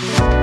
Thank you.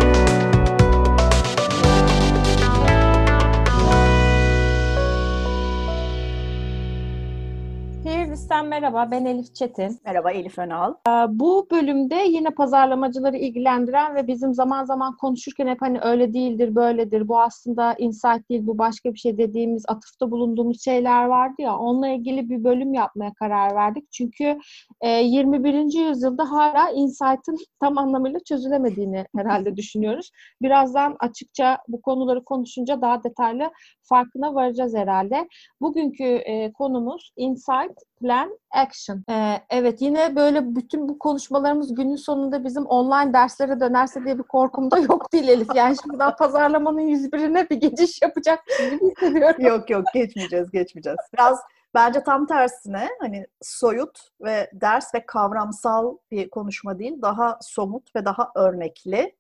Sen merhaba, ben Elif Çetin. Merhaba Elif Önal. Ee, bu bölümde yine pazarlamacıları ilgilendiren ve bizim zaman zaman konuşurken hep hani öyle değildir, böyledir, bu aslında insight değil, bu başka bir şey dediğimiz, atıfta bulunduğumuz şeyler vardı ya, onunla ilgili bir bölüm yapmaya karar verdik. Çünkü 21. E, yüzyılda hala insight'ın tam anlamıyla çözülemediğini herhalde düşünüyoruz. Birazdan açıkça bu konuları konuşunca daha detaylı farkına varacağız herhalde. Bugünkü e, konumuz insight, plan, action. E, evet yine böyle bütün bu konuşmalarımız günün sonunda bizim online derslere dönerse diye bir korkum da yok değil Elif. Yani şimdi daha pazarlamanın 101'ine bir geçiş yapacak gibi hissediyorum. yok yok geçmeyeceğiz geçmeyeceğiz. Biraz bence tam tersine hani soyut ve ders ve kavramsal bir konuşma değil, daha somut ve daha örnekli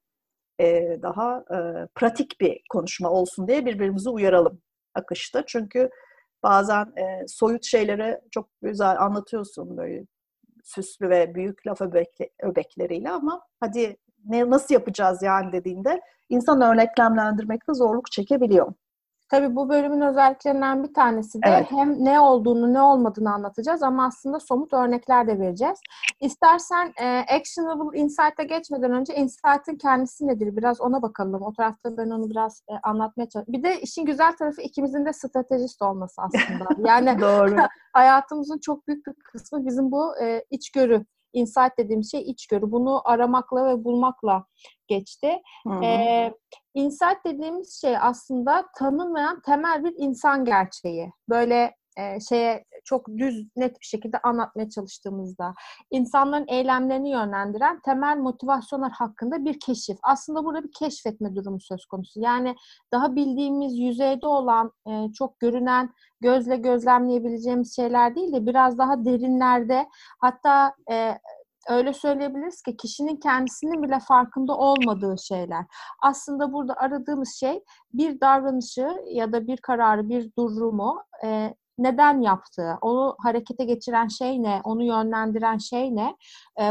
daha pratik bir konuşma olsun diye birbirimizi uyaralım akışta. Çünkü bazen soyut şeyleri çok güzel anlatıyorsun böyle süslü ve büyük laf öbekle, öbekleriyle ama hadi ne nasıl yapacağız yani dediğinde insan örneklemlendirmekte zorluk çekebiliyor. Tabii bu bölümün özelliklerinden bir tanesi de evet. hem ne olduğunu ne olmadığını anlatacağız ama aslında somut örnekler de vereceğiz. İstersen e, actionable insight'a geçmeden önce insight'ın kendisi nedir? Biraz ona bakalım. O tarafta ben onu biraz e, anlatmaya çalışıyorum. Bir de işin güzel tarafı ikimizin de stratejist olması aslında. Yani Doğru. hayatımızın çok büyük bir kısmı bizim bu e, içgörü insight dediğim şey içgörü. Bunu aramakla ve bulmakla geçti. Ee, insight dediğimiz şey aslında tanınmayan temel bir insan gerçeği. Böyle e, şeye çok düz net bir şekilde anlatmaya çalıştığımızda insanların eylemlerini yönlendiren temel motivasyonlar hakkında bir keşif. Aslında burada bir keşfetme durumu söz konusu. Yani daha bildiğimiz yüzeyde olan e, çok görünen gözle gözlemleyebileceğimiz şeyler değil de biraz daha derinlerde hatta e, öyle söyleyebiliriz ki kişinin kendisinin bile farkında olmadığı şeyler. Aslında burada aradığımız şey bir davranışı ya da bir kararı, bir durumu e, neden yaptığı, onu harekete geçiren şey ne, onu yönlendiren şey ne,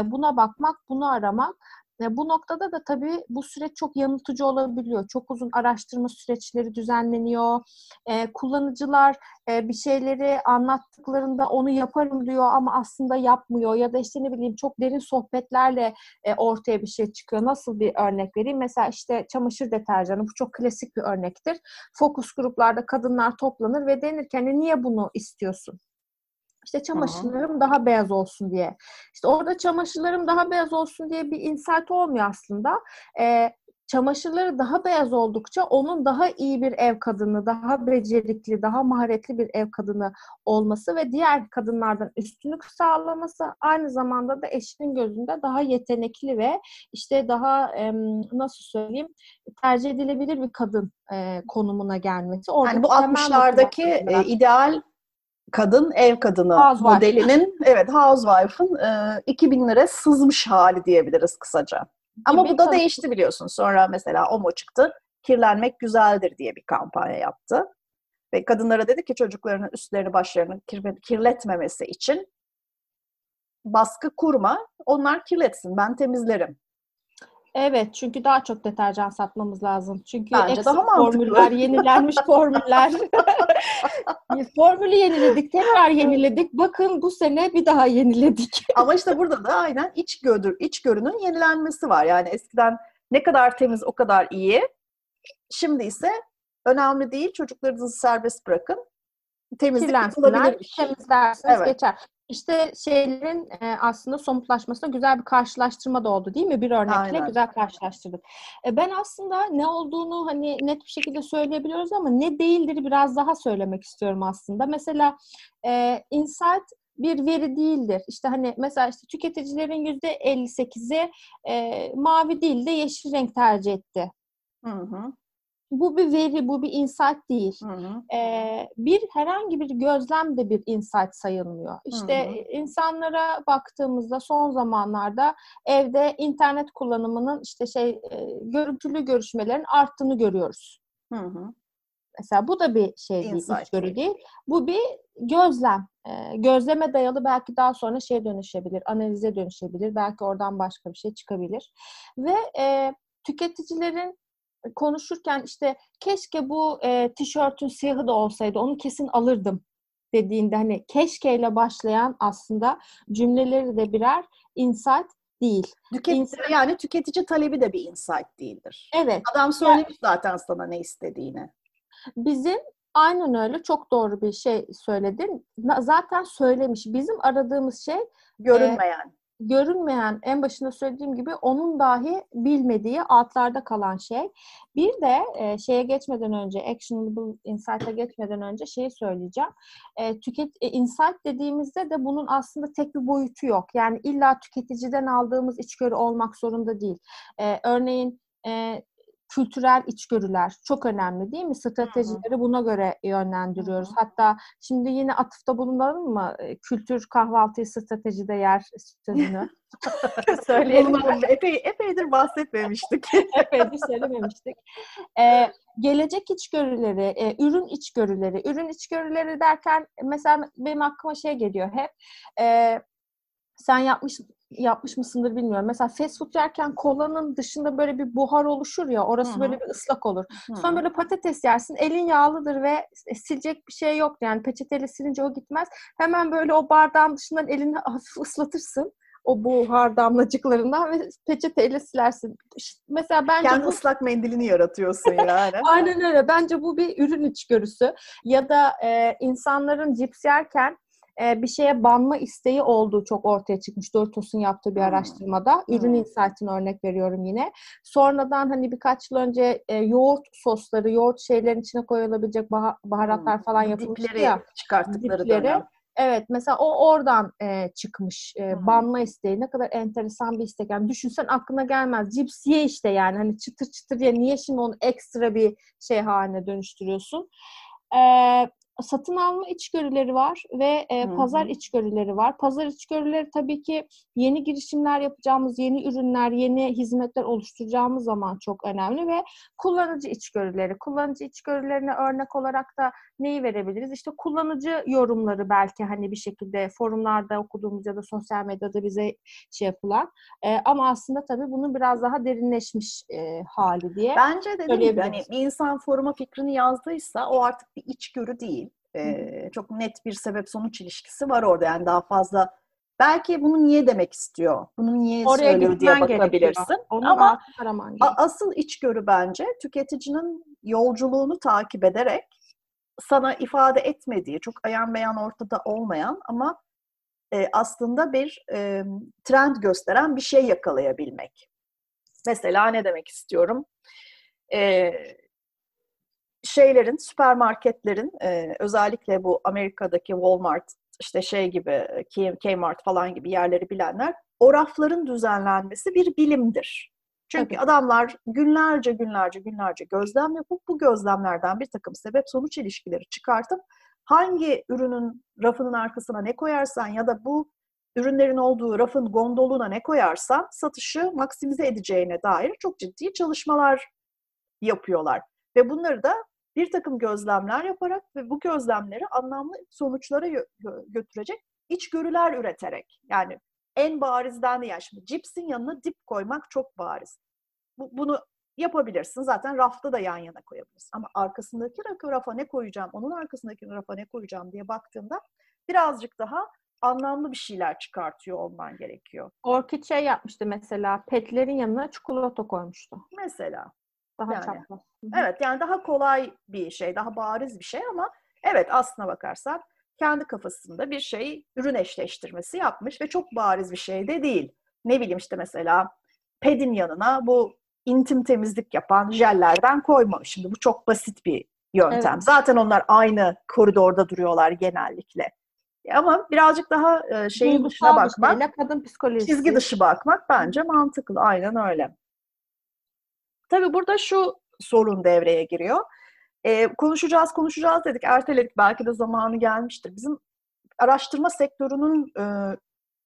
buna bakmak, bunu aramak e, bu noktada da tabii bu süreç çok yanıltıcı olabiliyor. Çok uzun araştırma süreçleri düzenleniyor. E, kullanıcılar e, bir şeyleri anlattıklarında onu yaparım diyor ama aslında yapmıyor. Ya da işte ne bileyim çok derin sohbetlerle e, ortaya bir şey çıkıyor. Nasıl bir örnek vereyim? Mesela işte çamaşır deterjanı. Bu çok klasik bir örnektir. Fokus gruplarda kadınlar toplanır ve denir ki hani niye bunu istiyorsun? İşte çamaşırlarım Aha. daha beyaz olsun diye. İşte orada çamaşırlarım daha beyaz olsun diye bir insight olmuyor aslında. Ee, çamaşırları daha beyaz oldukça onun daha iyi bir ev kadını, daha becerikli, daha maharetli bir ev kadını olması ve diğer kadınlardan üstünlük sağlaması aynı zamanda da eşinin gözünde daha yetenekli ve işte daha nasıl söyleyeyim tercih edilebilir bir kadın konumuna gelmesi. Orada yani bu 60'lardaki e, ideal kadın ev kadını Housewife. modelinin evet Housewife'ın e, 2000 lira sızmış hali diyebiliriz kısaca. Ama Gibi bu da değişti biliyorsun. Sonra mesela OMO çıktı. Kirlenmek güzeldir diye bir kampanya yaptı. Ve kadınlara dedi ki çocuklarının üstlerini başlarını kirletmemesi için baskı kurma. Onlar kirletsin. Ben temizlerim. Evet çünkü daha çok deterjan satmamız lazım. Çünkü Bence daha formüller, yenilenmiş formüller. Formülü yeniledik, tekrar yeniledik. Bakın bu sene bir daha yeniledik. Ama işte burada da aynen iç gördür, iç görünün yenilenmesi var. Yani eskiden ne kadar temiz o kadar iyi. Şimdi ise önemli değil. Çocuklarınızı serbest bırakın. Temizlik yapılabilir. Temizlersiniz evet. geçer. İşte şeylerin e, aslında somutlaşmasına güzel bir karşılaştırma da oldu değil mi? Bir örnekle Aynen. güzel karşılaştırdık. E, ben aslında ne olduğunu hani net bir şekilde söyleyebiliyoruz ama ne değildir biraz daha söylemek istiyorum aslında. Mesela e, insight bir veri değildir. İşte hani mesela işte tüketicilerin yüzde 58'i e, mavi değil de yeşil renk tercih etti. Hı hı bu bir veri, bu bir insight değil. Hı hı. Ee, bir herhangi bir gözlem de bir insight sayılmıyor. İşte hı hı. insanlara baktığımızda son zamanlarda evde internet kullanımının işte şey e, görüntülü görüşmelerin arttığını görüyoruz. Hı hı. Mesela bu da bir şey değil, insight içgörü değil. Bu bir gözlem. Ee, gözleme dayalı belki daha sonra şeye dönüşebilir, analize dönüşebilir. Belki oradan başka bir şey çıkabilir. Ve e, tüketicilerin konuşurken işte keşke bu e, tişörtün siyahı da olsaydı onu kesin alırdım dediğinde hani keşkeyle başlayan aslında cümleleri de birer insight değil. Tüket, İnsan... Yani tüketici talebi de bir insight değildir. Evet. Adam söylemiş yani, zaten sana ne istediğini. Bizim aynen öyle çok doğru bir şey söyledin. Zaten söylemiş. Bizim aradığımız şey görünmeyen. E, görünmeyen en başında söylediğim gibi onun dahi bilmediği altlarda kalan şey. Bir de e, şeye geçmeden önce actionable insight'a geçmeden önce şeyi söyleyeceğim. E, tüket e, insight dediğimizde de bunun aslında tek bir boyutu yok. Yani illa tüketiciden aldığımız içgörü olmak zorunda değil. E, örneğin e, kültürel içgörüler çok önemli değil mi? Stratejileri buna göre yönlendiriyoruz. Hatta şimdi yine atıfta bulunalım mı? Kültür kahvaltıyı stratejide yer sözünü. Söyleyelim. Epey, epeydir bahsetmemiştik. epeydir söylememiştik. Ee, gelecek içgörüleri, e, ürün içgörüleri. Ürün içgörüleri derken mesela benim aklıma şey geliyor hep. E, sen yapmış yapmış mısındır bilmiyorum. Mesela fast food yerken kolanın dışında böyle bir buhar oluşur ya. Orası Hı-hı. böyle bir ıslak olur. Hı-hı. Sonra böyle patates yersin. Elin yağlıdır ve silecek bir şey yok. Yani peçeteyle silince o gitmez. Hemen böyle o bardağın dışından elini hafif ıslatırsın o buhar damlacıklarından ve peçeteyle silersin. Mesela bence Kendi bu... ıslak mendilini yaratıyorsun yani. Aynen öyle. Bence bu bir ürün içgörüsü. Ya da e, insanların cips yerken e, bir şeye banma isteği olduğu çok ortaya çıkmış. Doritos'un yaptığı bir araştırmada. Ürün hmm. insight'ını örnek veriyorum yine. Sonradan hani birkaç yıl önce e, yoğurt sosları, yoğurt şeylerin içine koyulabilecek bah- baharatlar falan yapılmıştı dipleri ya. çıkarttıkları dipleri. dönem. Evet mesela o oradan e, çıkmış e, banma isteği ne kadar enteresan bir istek. Yani düşünsen aklına gelmez. Cips ye işte yani hani çıtır çıtır ye niye şimdi onu ekstra bir şey haline dönüştürüyorsun. Ee, satın alma içgörüleri var ve e, pazar içgörüleri var. Pazar içgörüleri tabii ki yeni girişimler yapacağımız, yeni ürünler, yeni hizmetler oluşturacağımız zaman çok önemli ve kullanıcı içgörüleri. Kullanıcı içgörülerine örnek olarak da neyi verebiliriz? İşte kullanıcı yorumları belki hani bir şekilde forumlarda okuduğumuz ya da sosyal medyada bize şey yapılan. E, ama aslında tabii bunun biraz daha derinleşmiş e, hali diye. Bence dediğim gibi hani bir insan foruma fikrini yazdıysa o artık bir içgörü değil e, çok net bir sebep sonuç ilişkisi var orada. Yani daha fazla belki bunu niye demek istiyor, bunu niye Oraya söylüyor diye bakabilirsin. Onu Ama asıl içgörü bence tüketicinin yolculuğunu takip ederek sana ifade etmediği, çok ayan beyan ortada olmayan ama e, aslında bir e, trend gösteren bir şey yakalayabilmek. Mesela ne demek istiyorum? E, şeylerin, süpermarketlerin e, özellikle bu Amerika'daki Walmart, işte şey gibi Kmart falan gibi yerleri bilenler o rafların düzenlenmesi bir bilimdir. Çünkü Tabii. adamlar günlerce günlerce günlerce gözlem yapıp bu gözlemlerden bir takım sebep sonuç ilişkileri çıkartıp hangi ürünün rafının arkasına ne koyarsan ya da bu ürünlerin olduğu rafın gondoluna ne koyarsan satışı maksimize edeceğine dair çok ciddi çalışmalar yapıyorlar. Ve bunları da bir takım gözlemler yaparak ve bu gözlemleri anlamlı sonuçlara götürecek içgörüler üreterek. Yani en barizden de yani şimdi cipsin yanına dip koymak çok bariz. Bu, bunu yapabilirsin. Zaten rafta da yan yana koyabilirsin. Ama arkasındaki rafa ne koyacağım, onun arkasındaki rafa ne koyacağım diye baktığında birazcık daha anlamlı bir şeyler çıkartıyor olman gerekiyor. Orkid şey yapmıştı mesela, petlerin yanına çikolata koymuştu. Mesela. Daha yani. çapraz. Evet yani daha kolay bir şey, daha bariz bir şey ama evet aslına bakarsan kendi kafasında bir şey ürün eşleştirmesi yapmış ve çok bariz bir şey de değil. Ne bileyim işte mesela pedin yanına bu intim temizlik yapan jellerden koyma. Şimdi bu çok basit bir yöntem. Evet. Zaten onlar aynı koridorda duruyorlar genellikle. Ama birazcık daha şeyin Duygusal dışına bakmak, şeyle, kadın psikolojisi. çizgi dışı bakmak bence mantıklı. Aynen öyle. Tabii burada şu sorun devreye giriyor. Ee, konuşacağız, konuşacağız dedik, erteledik. Belki de zamanı gelmiştir. Bizim araştırma sektörünün e,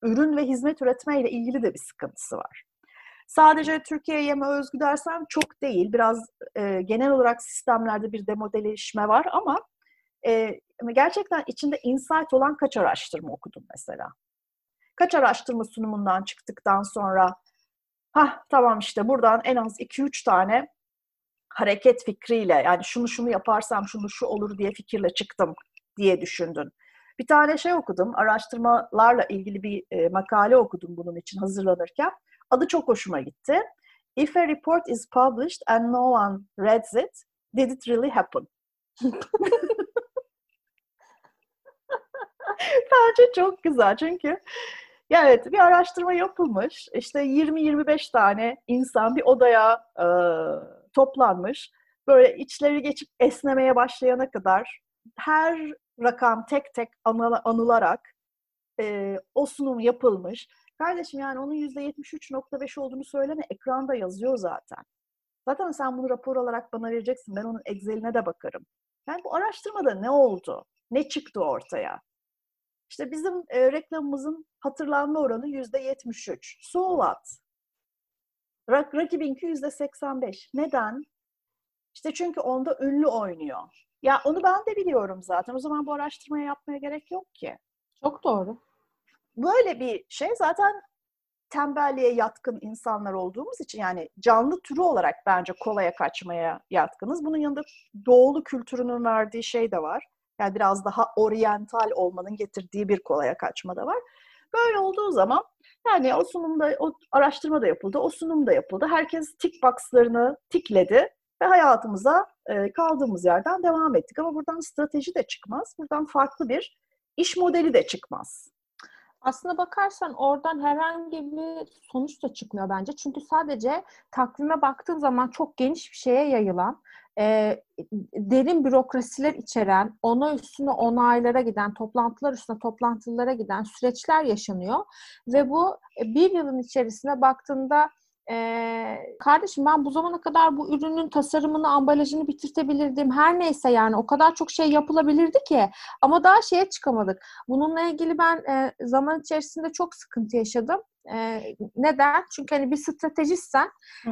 ürün ve hizmet üretmeyle ilgili de bir sıkıntısı var. Sadece Türkiye'ye mi özgü dersem çok değil. Biraz e, genel olarak sistemlerde bir demodeleşme var ama e, gerçekten içinde insight olan kaç araştırma okudum mesela. Kaç araştırma sunumundan çıktıktan sonra ha tamam işte buradan en az 2-3 tane hareket fikriyle yani şunu şunu yaparsam şunu şu olur diye fikirle çıktım diye düşündün. Bir tane şey okudum, araştırmalarla ilgili bir e, makale okudum bunun için hazırlanırken. Adı çok hoşuma gitti. If a report is published and no one reads it, did it really happen? Bence çok güzel çünkü ya evet bir araştırma yapılmış. İşte 20-25 tane insan bir odaya e, toplanmış. Böyle içleri geçip esnemeye başlayana kadar her rakam tek tek anılarak e, o sunum yapılmış. Kardeşim yani onun %73.5 olduğunu söyleme ekranda yazıyor zaten. Zaten sen bunu rapor olarak bana vereceksin. Ben onun Excel'ine de bakarım. Yani bu araştırmada ne oldu? Ne çıktı ortaya? İşte bizim e, reklamımızın hatırlanma oranı yüzde 73. So what? Rak, rakibinki yüzde 85. Neden? İşte çünkü onda ünlü oynuyor. Ya onu ben de biliyorum zaten. O zaman bu araştırmayı yapmaya gerek yok ki. Çok doğru. Böyle bir şey zaten tembelliğe yatkın insanlar olduğumuz için yani canlı türü olarak bence kolaya kaçmaya yatkınız. Bunun yanında doğulu kültürünün verdiği şey de var. Yani biraz daha oryantal olmanın getirdiği bir kolaya kaçma da var. Böyle olduğu zaman yani o sunumda, o araştırma da yapıldı, o sunum da yapıldı. Herkes tick box'larını tikledi ve hayatımıza e, kaldığımız yerden devam ettik. Ama buradan strateji de çıkmaz, buradan farklı bir iş modeli de çıkmaz. Aslına bakarsan oradan herhangi bir sonuç da çıkmıyor bence. Çünkü sadece takvime baktığın zaman çok geniş bir şeye yayılan, e, derin bürokrasiler içeren, ona üstüne onaylara giden, toplantılar üstüne toplantılara giden süreçler yaşanıyor. Ve bu e, bir yılın içerisine baktığında kardeşim ben bu zamana kadar bu ürünün tasarımını, ambalajını bitirtebilirdim. Her neyse yani o kadar çok şey yapılabilirdi ki. Ama daha şeye çıkamadık. Bununla ilgili ben e, zaman içerisinde çok sıkıntı yaşadım. E, neden? Çünkü hani bir stratejistsen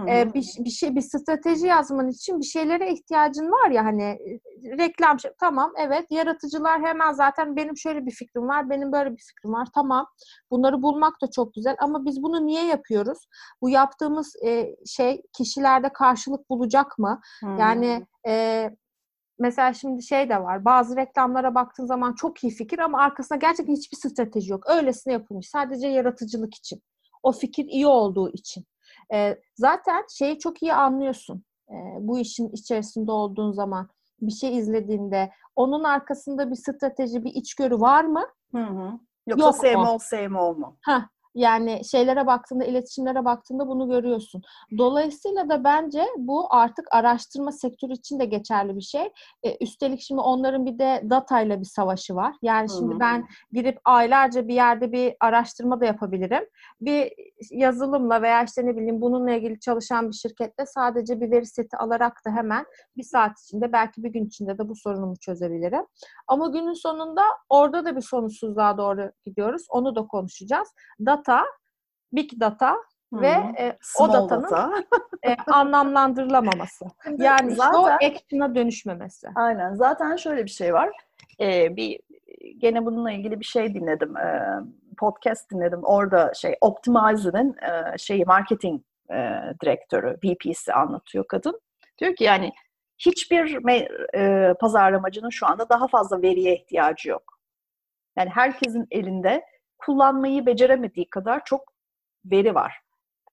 e, bir, bir şey bir strateji yazman için bir şeylere ihtiyacın var ya hani reklam şey, tamam evet yaratıcılar hemen zaten benim şöyle bir fikrim var benim böyle bir fikrim var tamam bunları bulmak da çok güzel ama biz bunu niye yapıyoruz? Bu yaptığımız e, şey kişilerde karşılık bulacak mı? Hmm. Yani e, mesela şimdi şey de var. Bazı reklamlara baktığın zaman çok iyi fikir ama arkasında gerçekten hiçbir strateji yok. Öylesine yapılmış. Sadece yaratıcılık için. O fikir iyi olduğu için. E, zaten şeyi çok iyi anlıyorsun. E, bu işin içerisinde olduğun zaman bir şey izlediğinde onun arkasında bir strateji, bir içgörü var mı? Hı hı. Yoksa Yok sevme ol, sevme olma. Ha, yani şeylere baktığında, iletişimlere baktığında bunu görüyorsun. Dolayısıyla da bence bu artık araştırma sektörü için de geçerli bir şey. E, üstelik şimdi onların bir de datayla bir savaşı var. Yani şimdi hmm. ben girip aylarca bir yerde bir araştırma da yapabilirim. Bir yazılımla veya işte ne bileyim bununla ilgili çalışan bir şirkette sadece bir veri seti alarak da hemen bir saat içinde belki bir gün içinde de bu sorunumu çözebilirim. Ama günün sonunda orada da bir sonuçsuzluğa doğru gidiyoruz. Onu da konuşacağız. Data data, big data hmm. ve e, o datanın data. e, anlamlandırılamaması. yani zaten, o action'a dönüşmemesi. Aynen. Zaten şöyle bir şey var. Ee, bir gene bununla ilgili bir şey dinledim. Ee, podcast dinledim. Orada şey Optimize'nin e, şeyi marketing e, direktörü, VP'si anlatıyor kadın. Diyor ki yani hiçbir e, pazarlamacının şu anda daha fazla veriye ihtiyacı yok. Yani herkesin elinde kullanmayı beceremediği kadar çok veri var.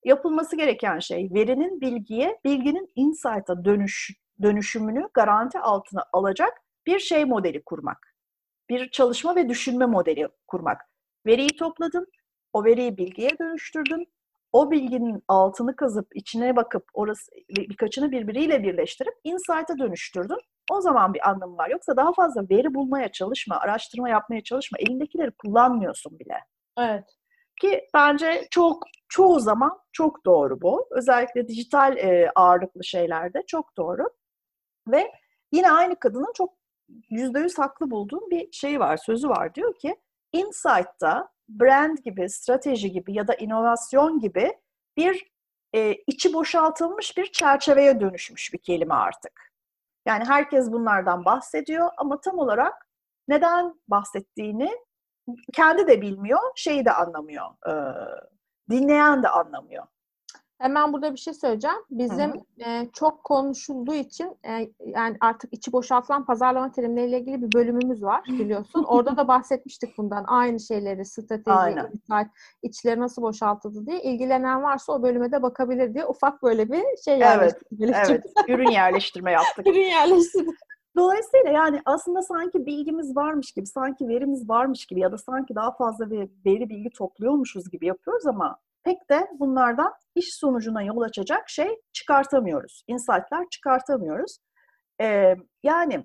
Yapılması gereken şey verinin bilgiye, bilginin insight'a dönüş, dönüşümünü garanti altına alacak bir şey modeli kurmak. Bir çalışma ve düşünme modeli kurmak. Veriyi topladın, o veriyi bilgiye dönüştürdün, o bilginin altını kazıp içine bakıp orası birkaçını birbiriyle birleştirip insight'a dönüştürdün. O zaman bir anlamı var. Yoksa daha fazla veri bulmaya çalışma, araştırma yapmaya çalışma. Elindekileri kullanmıyorsun bile. Evet. Ki bence çok çoğu zaman çok doğru bu. Özellikle dijital e, ağırlıklı şeylerde çok doğru. Ve yine aynı kadının çok yüzde yüz haklı bulduğum bir şey var, sözü var. Diyor ki, Insight'ta brand gibi, strateji gibi ya da inovasyon gibi bir e, içi boşaltılmış bir çerçeveye dönüşmüş bir kelime artık. Yani herkes bunlardan bahsediyor ama tam olarak neden bahsettiğini kendi de bilmiyor, şeyi de anlamıyor. E, dinleyen de anlamıyor. Hemen burada bir şey söyleyeceğim. Bizim e, çok konuşulduğu için e, yani artık içi boşaltılan pazarlama terimleriyle ilgili bir bölümümüz var biliyorsun. Orada da bahsetmiştik bundan. Aynı şeyleri, strateji, insight, içleri nasıl boşaltıldı diye. ilgilenen varsa o bölüme de bakabilir diye ufak böyle bir şey Evet, evet. Ürün yerleştirme yaptık. Ürün yerleştirdik. Dolayısıyla yani aslında sanki bilgimiz varmış gibi, sanki verimiz varmış gibi ya da sanki daha fazla bir veri bilgi topluyormuşuz gibi yapıyoruz ama pek de bunlardan iş sonucuna yol açacak şey çıkartamıyoruz. Insight'lar çıkartamıyoruz. Ee, yani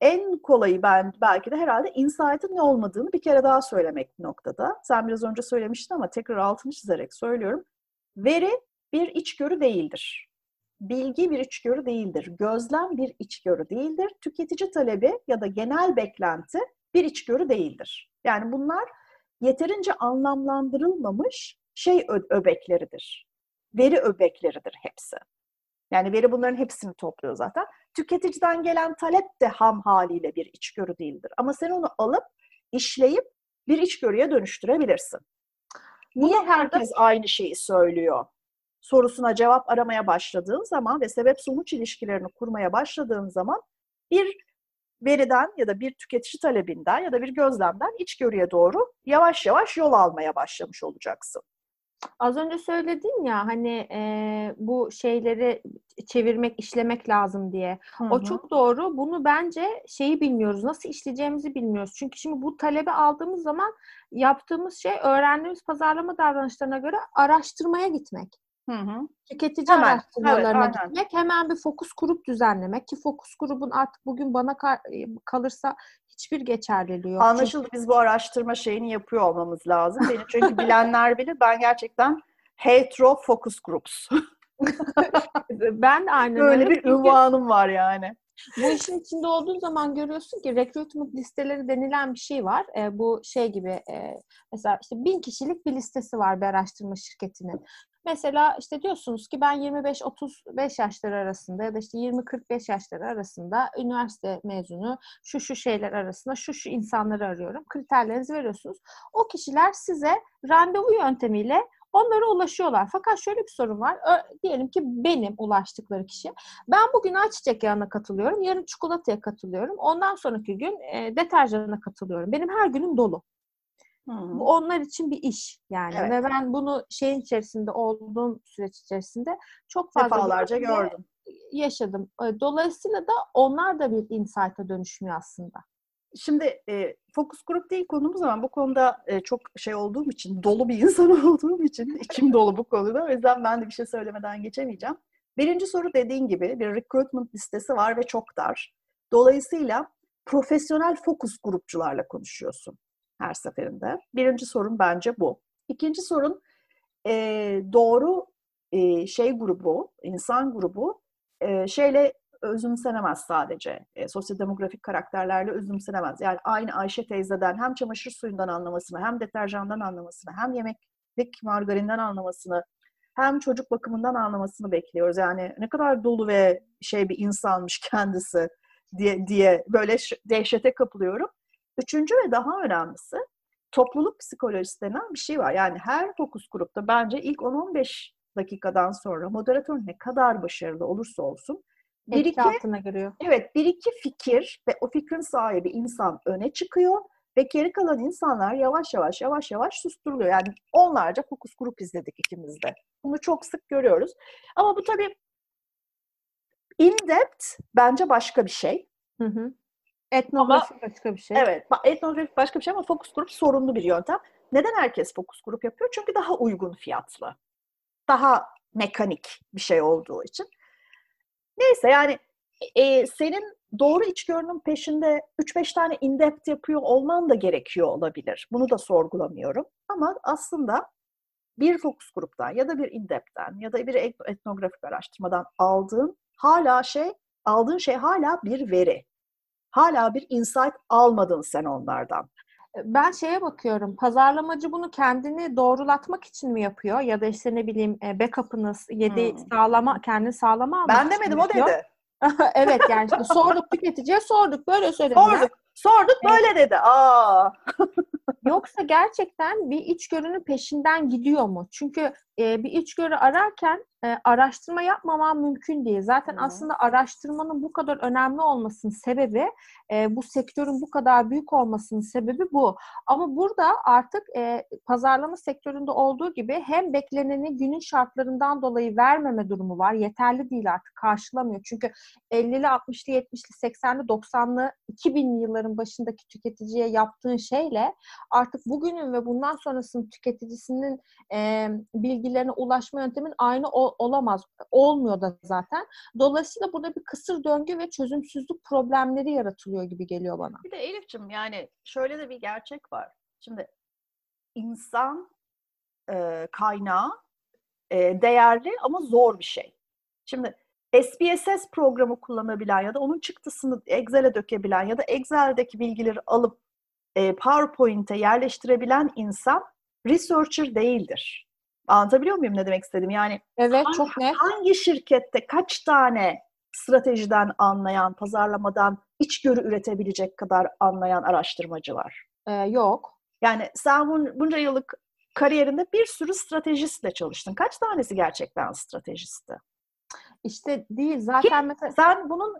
en kolayı ben belki de herhalde insight'ın ne olmadığını bir kere daha söylemek noktada. Sen biraz önce söylemiştin ama tekrar altını çizerek söylüyorum. Veri bir içgörü değildir. Bilgi bir içgörü değildir. Gözlem bir içgörü değildir. Tüketici talebi ya da genel beklenti bir içgörü değildir. Yani bunlar yeterince anlamlandırılmamış şey öbekleridir. Veri öbekleridir hepsi. Yani veri bunların hepsini topluyor zaten. Tüketiciden gelen talep de ham haliyle bir içgörü değildir. Ama sen onu alıp, işleyip bir içgörüye dönüştürebilirsin. Niye herkes aynı şeyi söylüyor? Sorusuna cevap aramaya başladığın zaman ve sebep sonuç ilişkilerini kurmaya başladığın zaman bir veriden ya da bir tüketici talebinden ya da bir gözlemden içgörüye doğru yavaş yavaş yol almaya başlamış olacaksın. Az önce söyledin ya hani e, bu şeyleri çevirmek, işlemek lazım diye. Hı-hı. O çok doğru. Bunu bence şeyi bilmiyoruz. Nasıl işleyeceğimizi bilmiyoruz. Çünkü şimdi bu talebi aldığımız zaman yaptığımız şey öğrendiğimiz pazarlama davranışlarına göre araştırmaya gitmek. Hı hı. Tüketici hemen, araştırmalarına evet, gitmek, hemen bir fokus grup düzenlemek ki fokus grubun artık bugün bana kalırsa hiçbir geçerliliği yok. Anlaşıldı. Çünkü... Biz bu araştırma şeyini yapıyor olmamız lazım. Beni çünkü bilenler bilir. Ben gerçekten hetero focus groups. ben aynı Böyle bir ünvanım var yani. Bu işin içinde olduğun zaman görüyorsun ki recruitment listeleri denilen bir şey var. E, bu şey gibi e, mesela işte bin kişilik bir listesi var bir araştırma şirketinin. Mesela işte diyorsunuz ki ben 25-35 yaşları arasında ya da işte 20-45 yaşları arasında üniversite mezunu şu şu şeyler arasında şu şu insanları arıyorum. Kriterlerinizi veriyorsunuz. O kişiler size randevu yöntemiyle onlara ulaşıyorlar. Fakat şöyle bir sorun var. Ö- diyelim ki benim ulaştıkları kişi. Ben bugün ayçiçek yağına katılıyorum. Yarın çikolataya katılıyorum. Ondan sonraki gün e, deterjana katılıyorum. Benim her günüm dolu. Hmm. Bu onlar için bir iş yani evet. ve ben bunu şeyin içerisinde olduğum süreç içerisinde çok fazla defalarca gördüm. Yaşadım. Dolayısıyla da onlar da bir insight'a dönüşmüyor aslında. Şimdi e, fokus grup değil konumuz ama bu konuda e, çok şey olduğum için, dolu bir insan olduğum için, içim dolu bu konuda. O yüzden ben de bir şey söylemeden geçemeyeceğim. Birinci soru dediğin gibi bir recruitment listesi var ve çok dar. Dolayısıyla profesyonel fokus grupçularla konuşuyorsun her seferinde. Birinci sorun bence bu. İkinci sorun e, doğru e, şey grubu, insan grubu e, şeyle özümsenemez sadece. E, sosyodemografik karakterlerle özümsenemez. Yani aynı Ayşe teyzeden hem çamaşır suyundan anlamasını, hem deterjandan anlamasını, hem yemeklik margarinden anlamasını, hem çocuk bakımından anlamasını bekliyoruz. Yani ne kadar dolu ve şey bir insanmış kendisi diye diye böyle dehşete kapılıyorum. Üçüncü ve daha önemlisi topluluk psikolojisi denen bir şey var. Yani her fokus grupta bence ilk 10-15 dakikadan sonra moderatör ne kadar başarılı olursa olsun bir iki, altına giriyor. Evet, bir iki fikir ve o fikrin sahibi insan öne çıkıyor ve geri kalan insanlar yavaş yavaş yavaş yavaş susturuluyor. Yani onlarca fokus grup izledik ikimiz de. Bunu çok sık görüyoruz. Ama bu tabii in-depth bence başka bir şey. Hı hı. Etnografi ama, başka bir şey. Evet, etnografi başka bir şey ama fokus grup sorunlu bir yöntem. Neden herkes fokus grup yapıyor? Çünkü daha uygun fiyatlı. Daha mekanik bir şey olduğu için. Neyse yani e, senin doğru içgörünün peşinde 3-5 tane in-depth yapıyor olman da gerekiyor olabilir. Bunu da sorgulamıyorum. Ama aslında bir fokus gruptan ya da bir in-depth'ten ya da bir etnografik araştırmadan aldığın hala şey, aldığın şey hala bir veri hala bir insight almadın sen onlardan. Ben şeye bakıyorum. Pazarlamacı bunu kendini doğrulatmak için mi yapıyor? Ya da işte ne bileyim e, backup'ınız, yedi hmm. sağlama, kendini sağlama Ben demedim o dedi. evet yani işte sorduk tüketiciye sorduk böyle söyledim. Sorduk. Sorduk böyle dedi. Aa. Yoksa gerçekten bir içgörünün peşinden gidiyor mu? Çünkü e, bir içgörü ararken e, araştırma yapmaman mümkün değil. Zaten Hı. aslında araştırmanın bu kadar önemli olmasının sebebi, e, bu sektörün bu kadar büyük olmasının sebebi bu. Ama burada artık e, pazarlama sektöründe olduğu gibi hem bekleneni günün şartlarından dolayı vermeme durumu var. Yeterli değil artık, karşılamıyor. Çünkü 50'li, 60'lı, 70'li, 80'li, 90'lı, 2000'li yılların başındaki tüketiciye yaptığın şeyle artık bugünün ve bundan sonrasının tüketicisinin e, bilgilerine ulaşma yöntemin aynı o, olamaz. Olmuyor da zaten. Dolayısıyla burada bir kısır döngü ve çözümsüzlük problemleri yaratılıyor gibi geliyor bana. Bir de Elif'ciğim yani şöyle de bir gerçek var. Şimdi insan e, kaynağı e, değerli ama zor bir şey. Şimdi SPSS programı kullanabilen ya da onun çıktısını Excel'e dökebilen ya da Excel'deki bilgileri alıp e, PowerPoint'e yerleştirebilen insan researcher değildir. Anlatabiliyor muyum ne demek istedim? Yani evet hangi, çok net. Hangi şirkette kaç tane stratejiden anlayan, pazarlamadan içgörü üretebilecek kadar anlayan araştırmacı var? Ee, yok. Yani sen bun, bunca yıllık kariyerinde bir sürü stratejistle çalıştın. Kaç tanesi gerçekten stratejisti? İşte değil. Zaten Ki, mesela... Sen bunun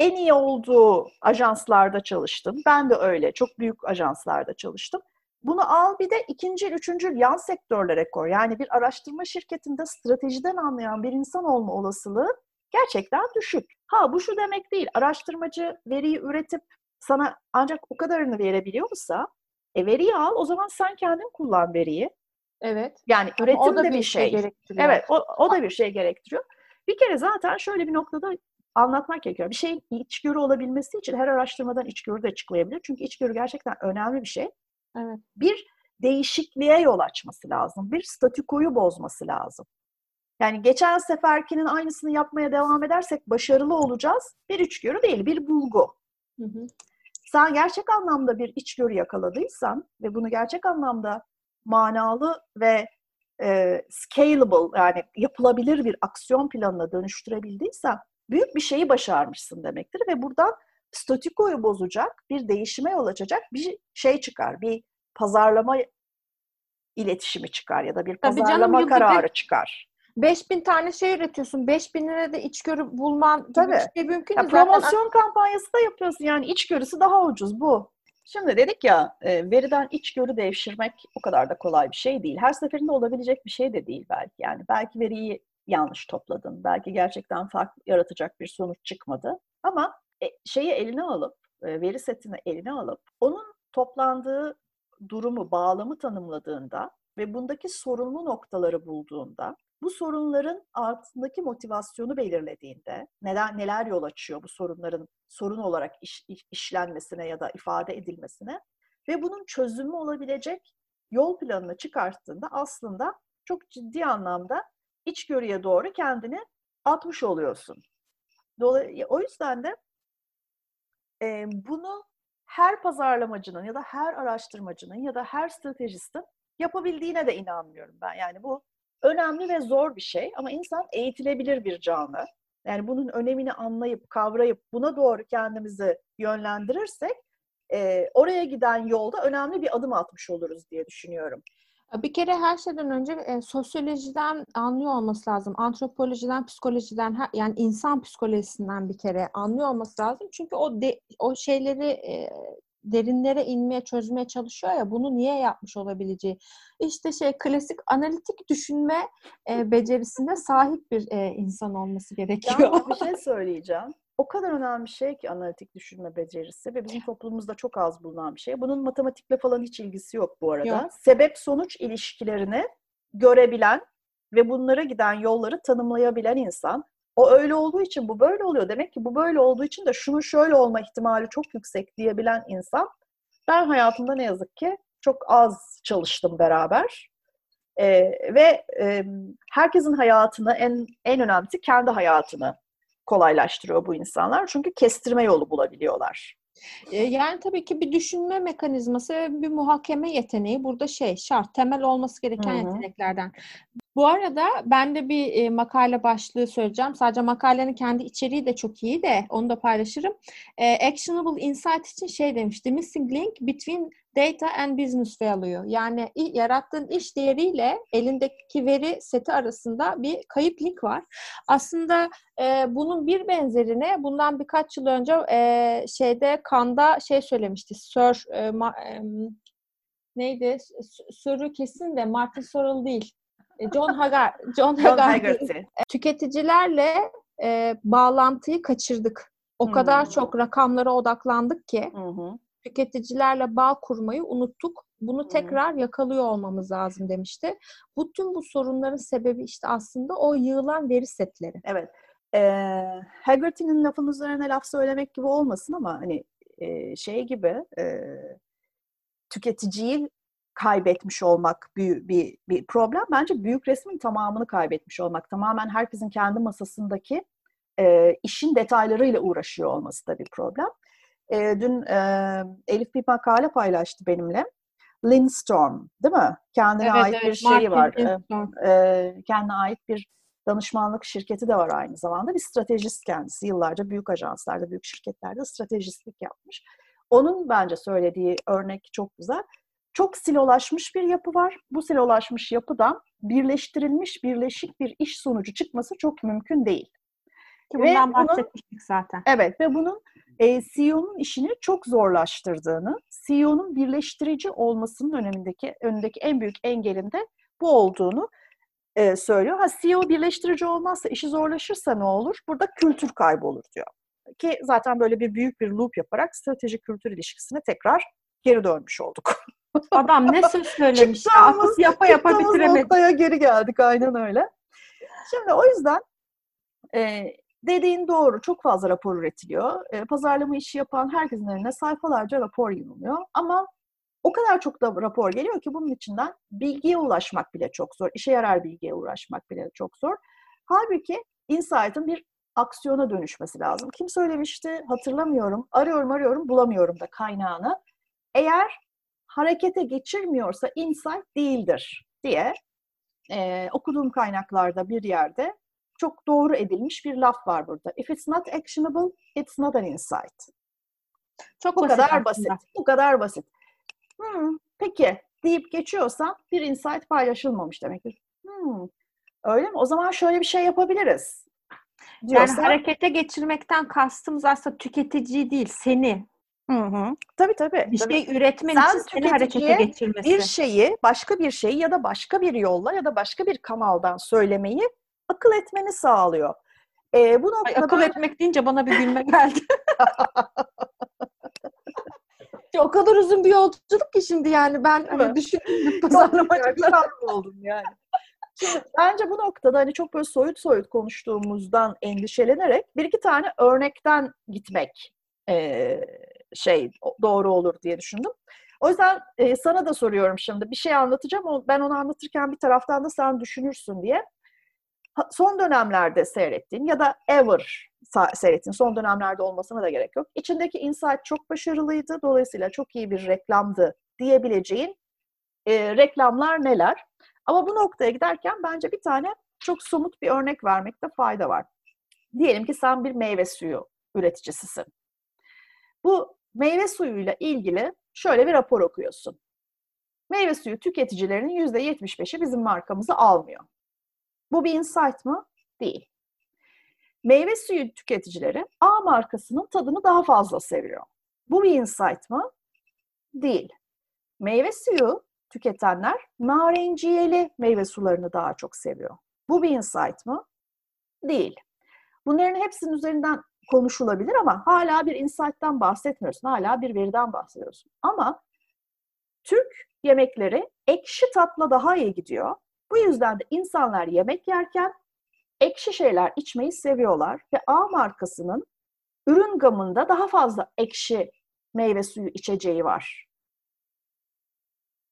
en iyi olduğu ajanslarda çalıştın. Ben de öyle. Çok büyük ajanslarda çalıştım. Bunu al bir de ikinci, üçüncü yan sektörlere koy. Yani bir araştırma şirketinde stratejiden anlayan bir insan olma olasılığı gerçekten düşük. Ha bu şu demek değil. Araştırmacı veriyi üretip sana ancak o kadarını verebiliyorsa e veriyi al o zaman sen kendin kullan veriyi. Evet. Yani Ama üretim de bir, bir şey. şey. Evet o, o da bir şey gerektiriyor. Bir kere zaten şöyle bir noktada anlatmak gerekiyor. Bir şeyin içgörü olabilmesi için her araştırmadan içgörü de açıklayabilir. Çünkü içgörü gerçekten önemli bir şey. Evet. Bir değişikliğe yol açması lazım. Bir statükoyu bozması lazım. Yani geçen seferkinin aynısını yapmaya devam edersek başarılı olacağız. Bir içgörü değil, bir bulgu. Hı hı. Sen gerçek anlamda bir içgörü yakaladıysan ve bunu gerçek anlamda manalı ve e, scalable yani yapılabilir bir aksiyon planına dönüştürebildiysen büyük bir şeyi başarmışsın demektir ve buradan statükoyu bozacak, bir değişime yol açacak bir şey çıkar. Bir pazarlama iletişimi çıkar ya da bir pazarlama canım, kararı çıkar. 5000 tane şey üretiyorsun. 5000 lira da içgörü bulman gibi Tabii. bir şey mümkün. Promosyon zaten... kampanyası da yapıyorsun. Yani içgörüsü daha ucuz bu. Şimdi dedik ya e, veriden içgörü devşirmek o kadar da kolay bir şey değil. Her seferinde olabilecek bir şey de değil belki. Yani belki veriyi yanlış topladın. Belki gerçekten farklı yaratacak bir sonuç çıkmadı. Ama şeyi eline alıp, e, veri setini eline alıp onun toplandığı durumu, bağlamı tanımladığında ve bundaki sorunlu noktaları bulduğunda, bu sorunların altındaki motivasyonu belirlediğinde, neden neler yol açıyor bu sorunların sorun olarak iş, işlenmesine ya da ifade edilmesine ve bunun çözümü olabilecek yol planını çıkarttığında aslında çok ciddi anlamda içgörüye doğru kendini atmış oluyorsun. Dolayısıyla o yüzden de e, bunu her pazarlamacının ya da her araştırmacının ya da her stratejistin yapabildiğine de inanmıyorum ben. Yani bu önemli ve zor bir şey ama insan eğitilebilir bir canlı. Yani bunun önemini anlayıp, kavrayıp buna doğru kendimizi yönlendirirsek e, oraya giden yolda önemli bir adım atmış oluruz diye düşünüyorum. Bir kere her şeyden önce e, sosyolojiden anlıyor olması lazım. Antropolojiden, psikolojiden, yani insan psikolojisinden bir kere anlıyor olması lazım. Çünkü o de, o şeyleri e, derinlere inmeye, çözmeye çalışıyor ya bunu niye yapmış olabileceği. İşte şey klasik analitik düşünme e, becerisine sahip bir e, insan olması gerekiyor. Yani bir şey söyleyeceğim o kadar önemli bir şey ki analitik düşünme becerisi ve bizim toplumumuzda çok az bulunan bir şey. Bunun matematikle falan hiç ilgisi yok bu arada. Yok. Sebep sonuç ilişkilerini görebilen ve bunlara giden yolları tanımlayabilen insan. O öyle olduğu için bu böyle oluyor. Demek ki bu böyle olduğu için de şunun şöyle olma ihtimali çok yüksek diyebilen insan. Ben hayatımda ne yazık ki çok az çalıştım beraber. Ee, ve e, herkesin hayatını en en önemlisi kendi hayatını kolaylaştırıyor bu insanlar. Çünkü kestirme yolu bulabiliyorlar. Yani tabii ki bir düşünme mekanizması ve bir muhakeme yeteneği burada şey şart, temel olması gereken Hı-hı. yeteneklerden. Bu arada ben de bir e, makale başlığı söyleyeceğim. Sadece makalenin kendi içeriği de çok iyi de onu da paylaşırım. E, actionable insight için şey demişti. Missing link between data and business value. Yani yarattığın iş değeriyle elindeki veri seti arasında bir kayıp link var. Aslında e, bunun bir benzerine bundan birkaç yıl önce e, şeyde Kanda şey söylemişti. Sir e, ma, e, neydi? Sörü kesin de Martin Sorrell değil. E, John Hagar, John, John Hagarty. Tüketicilerle e, bağlantıyı kaçırdık. O hmm. kadar çok rakamlara odaklandık ki hmm. tüketicilerle bağ kurmayı unuttuk. Bunu hmm. tekrar yakalıyor olmamız lazım demişti. Bütün bu sorunların sebebi işte aslında o yığılan veri setleri. Evet. E, Haggerty'nin lafın üzerine laf söylemek gibi olmasın ama hani e, şey gibi e, tüketiciyi kaybetmiş olmak bir, bir, bir problem. Bence büyük resmin tamamını kaybetmiş olmak. Tamamen herkesin kendi masasındaki e, işin detaylarıyla uğraşıyor olması da bir problem. E, dün e, Elif bir makale paylaştı benimle. Lindstorm, değil mi? Kendine evet, ait evet, bir şeyi var. E, e, kendine ait bir danışmanlık şirketi de var aynı zamanda. Bir stratejist kendisi. Yıllarca büyük ajanslarda, büyük şirketlerde stratejistlik yapmış. Onun bence söylediği örnek çok güzel çok silolaşmış bir yapı var. Bu silolaşmış yapıdan birleştirilmiş, birleşik bir iş sonucu çıkması çok mümkün değil. Ki bundan ve bahsetmiştik bunun, zaten. Evet ve bunun e, CEO'nun işini çok zorlaştırdığını, CEO'nun birleştirici olmasının önündeki önündeki en büyük engelin de bu olduğunu e, söylüyor. Ha CEO birleştirici olmazsa, işi zorlaşırsa ne olur? Burada kültür kaybı olur diyor. Ki zaten böyle bir büyük bir loop yaparak strateji kültür ilişkisine tekrar geri dönmüş olduk. Adam ne söz söylemiş. Atıp yapa yapa bitiremedi. noktaya geri geldik aynen öyle. Şimdi o yüzden e, dediğin doğru. Çok fazla rapor üretiliyor. E, pazarlama işi yapan herkesin eline sayfalarca rapor yığılıyor. Ama o kadar çok da rapor geliyor ki bunun içinden bilgiye ulaşmak bile çok zor. İşe yarar bilgiye ulaşmak bile çok zor. Halbuki insight'ın bir aksiyona dönüşmesi lazım. Kim söylemişti hatırlamıyorum. Arıyorum arıyorum bulamıyorum da kaynağını. Eğer harekete geçirmiyorsa insight değildir diye e, okuduğum kaynaklarda bir yerde çok doğru edilmiş bir laf var burada. If it's not actionable, it's not an insight. Çok bu basit kadar aslında. basit. Bu kadar basit. Hmm, peki deyip geçiyorsan bir insight paylaşılmamış demektir. Hmm, öyle mi? O zaman şöyle bir şey yapabiliriz. Diyorsan, yani harekete geçirmekten kastımız aslında tüketici değil, seni. Hı hı. Tabii tabii. Bir tabii. şey üretmen Sen için seni harekete geçirmesi. Bir şeyi, başka bir şeyi ya da başka bir yolla ya da başka bir kanaldan söylemeyi akıl etmeni sağlıyor. Ee, bu noktada Ay, akıl ben... etmek deyince bana bir gülme geldi. o kadar uzun bir yolculuk ki şimdi yani ben hani düşündüm pazarlamacılar oldum yani. Şimdi bence bu noktada hani çok böyle soyut soyut konuştuğumuzdan endişelenerek bir iki tane örnekten gitmek e, şey doğru olur diye düşündüm. O yüzden e, sana da soruyorum şimdi. Bir şey anlatacağım. Ben onu anlatırken bir taraftan da sen düşünürsün diye. Son dönemlerde seyrettiğin ya da ever seyrettiğin, son dönemlerde olmasına da gerek yok. İçindeki insight çok başarılıydı. Dolayısıyla çok iyi bir reklamdı diyebileceğin e, reklamlar neler? Ama bu noktaya giderken bence bir tane çok somut bir örnek vermekte fayda var. Diyelim ki sen bir meyve suyu üreticisisin. Bu meyve suyuyla ilgili şöyle bir rapor okuyorsun. Meyve suyu tüketicilerinin %75'i bizim markamızı almıyor. Bu bir insight mı? Değil. Meyve suyu tüketicileri A markasının tadını daha fazla seviyor. Bu bir insight mı? Değil. Meyve suyu tüketenler narenciyeli meyve sularını daha çok seviyor. Bu bir insight mı? Değil. Bunların hepsinin üzerinden konuşulabilir ama hala bir insight'tan bahsetmiyorsun. Hala bir veriden bahsediyorsun. Ama Türk yemekleri ekşi tatla daha iyi gidiyor. Bu yüzden de insanlar yemek yerken ekşi şeyler içmeyi seviyorlar ve A markasının ürün gamında daha fazla ekşi meyve suyu içeceği var.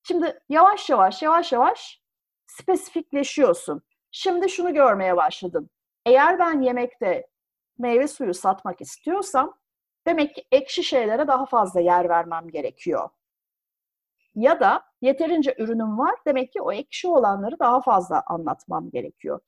Şimdi yavaş yavaş yavaş yavaş spesifikleşiyorsun. Şimdi şunu görmeye başladım. Eğer ben yemekte meyve suyu satmak istiyorsam demek ki ekşi şeylere daha fazla yer vermem gerekiyor Ya da yeterince ürünüm var demek ki o ekşi olanları daha fazla anlatmam gerekiyor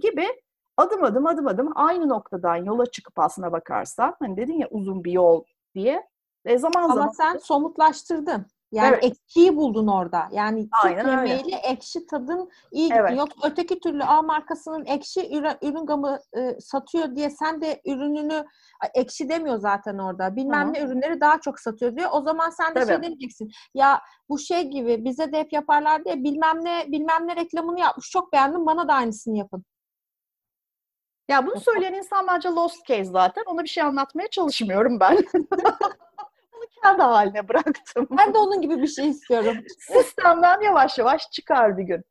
gibi adım adım adım adım aynı noktadan yola çıkıp aslına bakarsan hani dedin ya uzun bir yol diye e zaman Ama zaman sen somutlaştırdın. Yani Evet. ekşiyi buldun orada. Yani Türk Aynen öyle. yemeğiyle ekşi tadın iyi gitti. Evet. Yok öteki türlü A markasının ekşi ürün, ürün gamı e, satıyor diye sen de ürününü ekşi demiyor zaten orada. Bilmem Hı. ne ürünleri daha çok satıyor diyor. O zaman sen de şey Tabii. demeyeceksin. Ya bu şey gibi bize de hep yaparlar diye bilmem ne bilmem ne reklamını yapmış. Çok beğendim. Bana da aynısını yapın. ya bunu söyleyen insan bence lost case zaten. Ona bir şey anlatmaya çalışmıyorum ben. Kendi haline bıraktım. Ben de onun gibi bir şey istiyorum. Sistemden yavaş yavaş çıkar bir gün.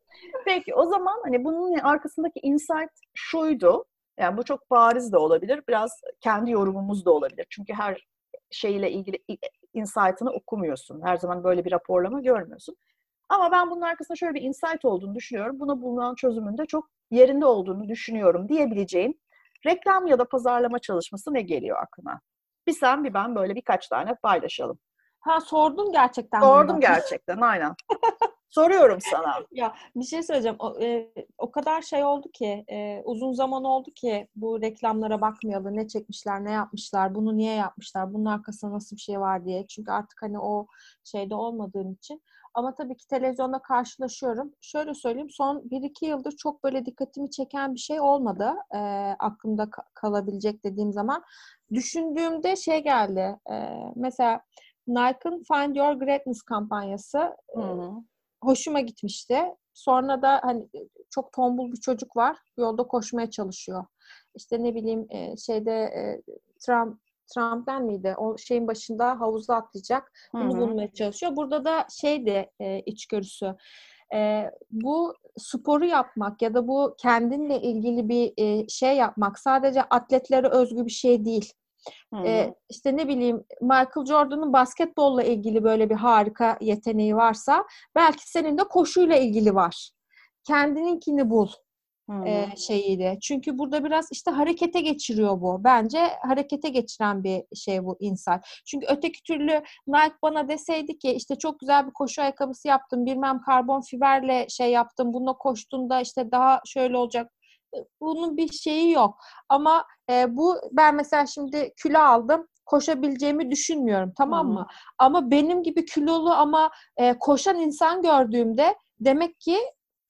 Peki o zaman hani bunun arkasındaki insight şuydu. Yani bu çok bariz de olabilir. Biraz kendi yorumumuz da olabilir. Çünkü her şeyle ilgili insight'ını okumuyorsun. Her zaman böyle bir raporlama görmüyorsun. Ama ben bunun arkasında şöyle bir insight olduğunu düşünüyorum. Buna bulunan çözümün de çok yerinde olduğunu düşünüyorum diyebileceğim reklam ya da pazarlama çalışması ne geliyor aklına? Bir sen bir ben böyle birkaç tane paylaşalım. Ha sordun gerçekten. Sordum bunu. gerçekten aynen. Soruyorum sana. Ya bir şey söyleyeceğim. O, e, o kadar şey oldu ki, e, uzun zaman oldu ki bu reklamlara bakmayalı. Ne çekmişler, ne yapmışlar, bunu niye yapmışlar, bunun arkasında nasıl bir şey var diye. Çünkü artık hani o şeyde olmadığım için. Ama tabii ki televizyonda karşılaşıyorum. Şöyle söyleyeyim, son 1-2 yıldır çok böyle dikkatimi çeken bir şey olmadı. E, aklımda ka- kalabilecek dediğim zaman. Düşündüğümde şey geldi. E, mesela Nike'ın Find Your Greatness kampanyası. Hı hı. hoşuma gitmişti. Sonra da hani çok tombul bir çocuk var. Yolda koşmaya çalışıyor. İşte ne bileyim şeyde Trump Trump'ten miydi? O şeyin başında havuza atlayacak. Bunu bulmaya çalışıyor. Burada da şeydi e, içgörüsü. E, bu sporu yapmak ya da bu kendinle ilgili bir e, şey yapmak sadece atletlere özgü bir şey değil. Hı hı. Ee, işte ne bileyim Michael Jordan'ın basketbolla ilgili böyle bir harika yeteneği varsa belki senin de koşuyla ilgili var. Kendininkini bul Hı. e, şeyiyle. Çünkü burada biraz işte harekete geçiriyor bu. Bence harekete geçiren bir şey bu insan. Çünkü öteki türlü Nike bana deseydi ki işte çok güzel bir koşu ayakkabısı yaptım. Bilmem karbon fiberle şey yaptım. Bununla koştuğunda işte daha şöyle olacak. Bunun bir şeyi yok. Ama e, bu ben mesela şimdi kilo aldım. Koşabileceğimi düşünmüyorum. Tamam Hı hı. mı? Ama benim gibi kilolu ama e, koşan insan gördüğümde demek ki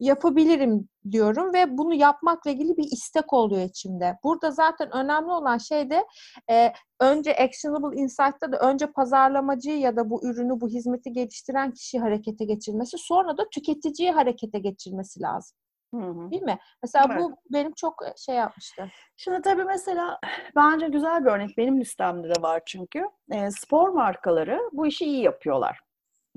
yapabilirim diyorum ve bunu yapmakla ilgili bir istek oluyor içimde. Burada zaten önemli olan şey de e, önce actionable insight'ta da önce pazarlamacıyı ya da bu ürünü, bu hizmeti geliştiren kişiyi harekete geçirmesi, sonra da tüketiciyi harekete geçirmesi lazım. Hı hı. Değil mi? Mesela Evet. bu benim çok şey yapmıştı. Şimdi tabii mesela bence güzel bir örnek benim listemde de var çünkü. E, spor markaları bu işi iyi yapıyorlar.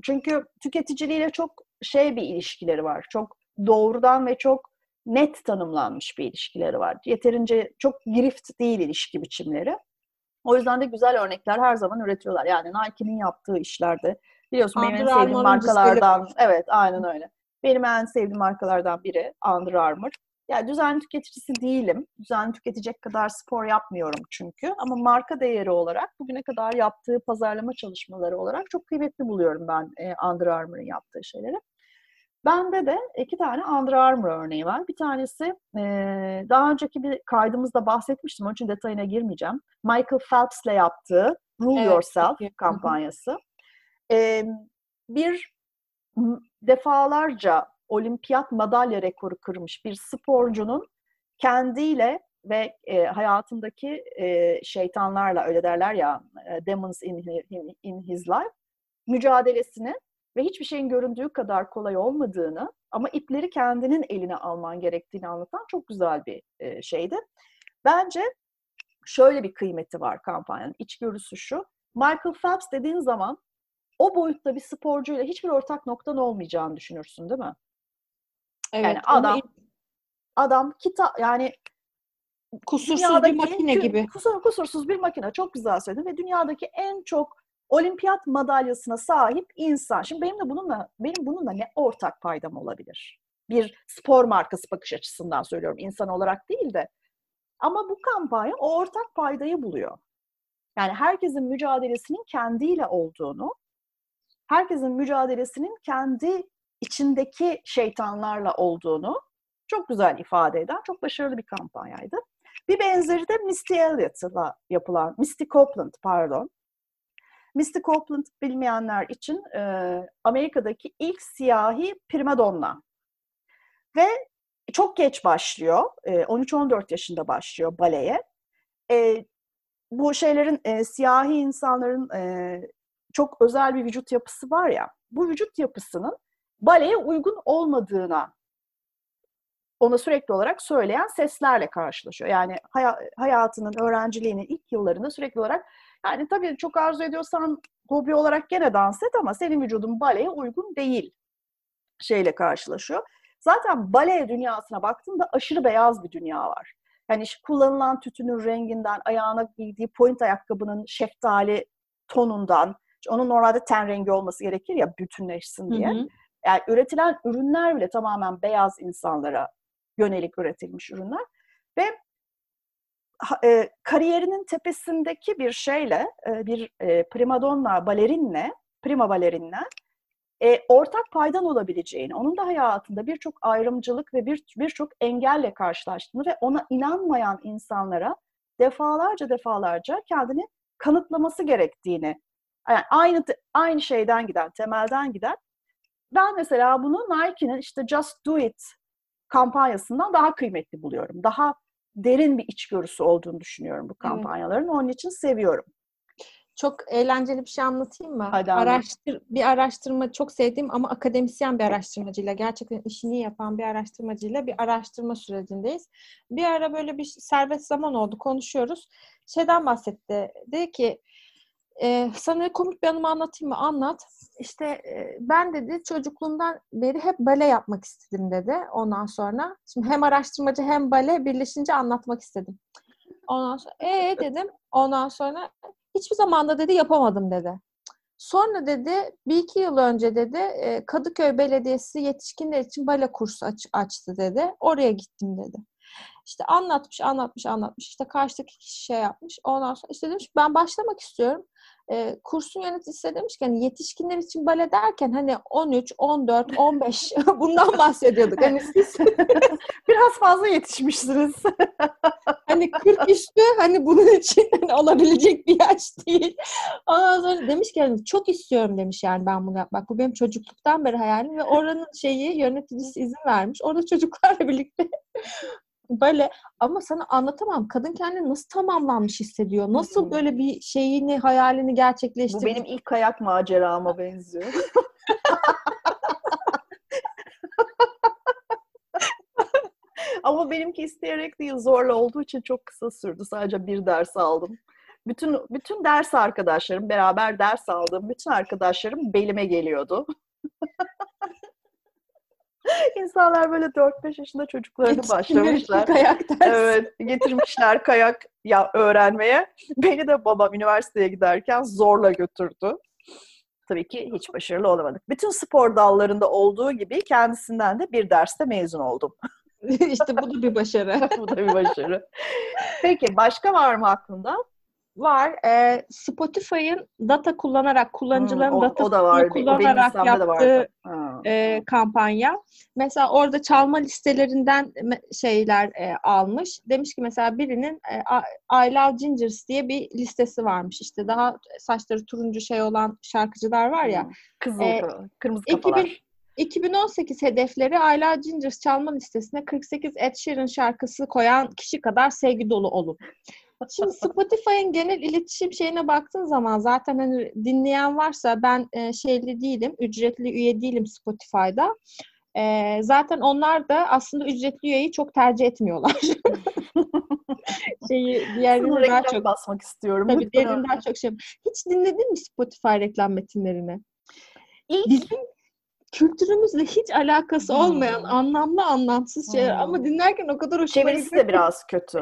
Çünkü tüketiciliğiyle çok şey bir ilişkileri var. Çok doğrudan ve çok net tanımlanmış bir ilişkileri var. Yeterince çok girift değil ilişki biçimleri. O yüzden de güzel örnekler her zaman üretiyorlar. Yani Nike'nin yaptığı işlerde biliyorsun benim en Under sevdiğim markalardan evet aynen öyle. Benim en sevdiğim markalardan biri Under Armour. Yani düzenli tüketicisi değilim. Düzenli tüketecek kadar spor yapmıyorum çünkü. Ama marka değeri olarak bugüne kadar yaptığı pazarlama çalışmaları olarak çok kıymetli buluyorum ben e, Under Armour'ın yaptığı şeyleri. Bende de iki tane Under Armour örneği var. Bir tanesi e, daha önceki bir kaydımızda bahsetmiştim. Onun için detayına girmeyeceğim. Michael Phelps'le yaptığı Rule Evet, Yourself hı. kampanyası. E, bir defalarca olimpiyat madalya rekoru kırmış bir sporcunun kendiyle ve e, hayatındaki e, şeytanlarla öyle derler ya e, demons in, in, in his life mücadelesini ve hiçbir şeyin göründüğü kadar kolay olmadığını ama ipleri kendinin eline alman gerektiğini anlatan çok güzel bir e, şeydi. Bence şöyle bir kıymeti var kampanyanın. İçgörüsü şu. Michael Phelps dediğin zaman o boyutta bir sporcuyla hiçbir ortak noktan olmayacağını düşünürsün değil mi? Evet, Yani onu adam adam kitap yani kusursuz bir makine gibi. kusur- kusursuz bir makine çok güzel söyledin ve dünyadaki en çok olimpiyat madalyasına sahip insan. Şimdi benim de bununla benim bununla ne ortak paydam olabilir? Bir spor markası bakış açısından söylüyorum insan olarak değil de. Ama bu kampanya o ortak paydayı buluyor. Yani herkesin mücadelesinin kendiyle olduğunu herkesin mücadelesinin kendi içindeki şeytanlarla olduğunu çok güzel ifade eden çok başarılı bir kampanyaydı. Bir benzeri de Misty Elliott'la yapılan, Misty Copeland pardon. Misty Copeland bilmeyenler için e, Amerika'daki ilk siyahi primadonna. Ve çok geç başlıyor, e, 13-14 yaşında başlıyor baleye. E, bu şeylerin, e, siyahi insanların e, çok özel bir vücut yapısı var ya, bu vücut yapısının baleye uygun olmadığına ona sürekli olarak söyleyen seslerle karşılaşıyor. Yani hay- hayatının, öğrenciliğinin ilk yıllarında sürekli olarak yani tabii çok arzu ediyorsan hobi olarak gene dans et ama senin vücudun baleye uygun değil şeyle karşılaşıyor. Zaten bale dünyasına baktığında aşırı beyaz bir dünya var. Yani kullanılan tütünün renginden, ayağına giydiği point ayakkabının şeftali tonundan, onun normalde ten rengi olması gerekir ya bütünleşsin diye. Hı hı. Yani üretilen ürünler bile tamamen beyaz insanlara yönelik üretilmiş ürünler. Ve e, kariyerinin tepesindeki bir şeyle, e, bir e, primadonna balerinle, prima balerinle e, ortak paydan olabileceğini, onun da hayatında birçok ayrımcılık ve bir birçok engelle karşılaştığını ve ona inanmayan insanlara defalarca defalarca kendini kanıtlaması gerektiğini, yani aynı aynı şeyden giden, temelden giden. Ben mesela bunu Nike'nin işte Just Do It kampanyasından daha kıymetli buluyorum. Daha derin bir içgörüsü olduğunu düşünüyorum bu kampanyaların. Onun için seviyorum. Çok eğlenceli bir şey anlatayım mı? Hadi Araştır, bir araştırma çok sevdiğim ama akademisyen bir araştırmacıyla, gerçekten işini yapan bir araştırmacıyla bir araştırma sürecindeyiz. Bir ara böyle bir serbest zaman oldu, konuşuyoruz. Şeyden bahsetti. Dedi ki e, sana komik bir anımı anlatayım mı? Anlat. İşte e, ben dedi çocukluğumdan beri hep bale yapmak istedim dedi. Ondan sonra şimdi hem araştırmacı hem bale birleşince anlatmak istedim. Ondan sonra ee dedim. Ondan sonra hiçbir zamanda dedi yapamadım dedi. Sonra dedi bir iki yıl önce dedi Kadıköy Belediyesi yetişkinler için bale kursu aç, açtı dedi. Oraya gittim dedi. İşte anlatmış, anlatmış, anlatmış. İşte karşıdaki kişi şey yapmış. Ondan sonra işte demiş ben başlamak istiyorum e, kursun yöneticisi demiş ki hani yetişkinler için bale derken hani 13, 14, 15 bundan bahsediyorduk. Hani siz biraz fazla yetişmişsiniz. hani 40 üstü hani bunun için hani olabilecek bir yaş değil. Ondan sonra demiş ki hani çok istiyorum demiş yani ben bunu yapmak. Bu benim çocukluktan beri hayalim ve oranın şeyi yöneticisi izin vermiş. Orada çocuklarla birlikte böyle ama sana anlatamam. Kadın kendini nasıl tamamlanmış hissediyor? Nasıl böyle bir şeyini, hayalini gerçekleştiriyor? Bu benim ilk kayak macerama benziyor. Ama benimki isteyerek değil, zorla olduğu için çok kısa sürdü. Sadece bir ders aldım. Bütün bütün ders arkadaşlarım, beraber ders aldığım bütün arkadaşlarım belime geliyordu. İnsanlar böyle 4-5 yaşında çocuklarını başlamışlar. Kayak dersi. Evet, getirmişler kayak ya öğrenmeye. Beni de babam üniversiteye giderken zorla götürdü. Tabii ki hiç başarılı olamadık. Bütün spor dallarında olduğu gibi kendisinden de bir derste mezun oldum. İşte bu da bir başarı. bu da bir başarı. Peki başka var mı aklında? Var. E, Spotify'ın data kullanarak, kullanıcıların hmm, o, data o da var. kullanarak o yaptığı e, kampanya. Mesela orada çalma listelerinden şeyler e, almış. Demiş ki mesela birinin e, I Love Gingers diye bir listesi varmış. İşte daha saçları turuncu şey olan şarkıcılar var ya. Hmm. Kızıl, e, kırmızı kafalar. 2000, 2018 hedefleri Ayla Gingers çalma listesine 48 Ed Sheeran şarkısı koyan kişi kadar sevgi dolu olun. Şimdi Spotify'ın genel iletişim şeyine baktığın zaman zaten hani dinleyen varsa ben e, şeyli değilim, ücretli üye değilim Spotify'da. E, zaten onlar da aslında ücretli üyeyi çok tercih etmiyorlar. Şeyi diğerlerini daha çok basmak istiyorum. Tabii diğerini daha çok şey. Hiç dinledin mi Spotify reklam metinlerini? İlk Bizim kültürümüzle hiç alakası olmayan hmm. anlamlı anlamsız şeyler hmm. ama dinlerken o kadar hoşuma Çevirisi de biraz kötü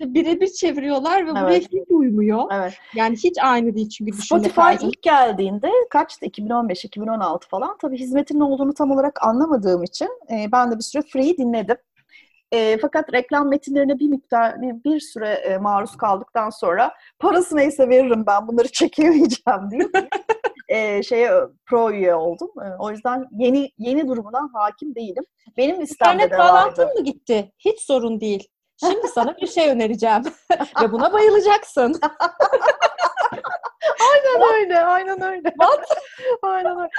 birebir çeviriyorlar ve evet. buraya hiç uymuyor. Evet. Yani hiç aynı değil çünkü Spotify tarzım. ilk geldiğinde kaçtı? 2015-2016 falan. Tabii hizmetin ne olduğunu tam olarak anlamadığım için e, ben de bir süre free dinledim. E, fakat reklam metinlerine bir miktar bir, bir süre e, maruz kaldıktan sonra parası neyse veririm ben bunları çekemeyeceğim diye e, şeye pro üye oldum. E, o yüzden yeni yeni durumuna hakim değilim. Benim listemde İnternet de bağlantın vardı. mı gitti? Hiç sorun değil. Şimdi sana bir şey önereceğim. Ve buna bayılacaksın. Aynen öyle, aynen öyle. What? aynen öyle.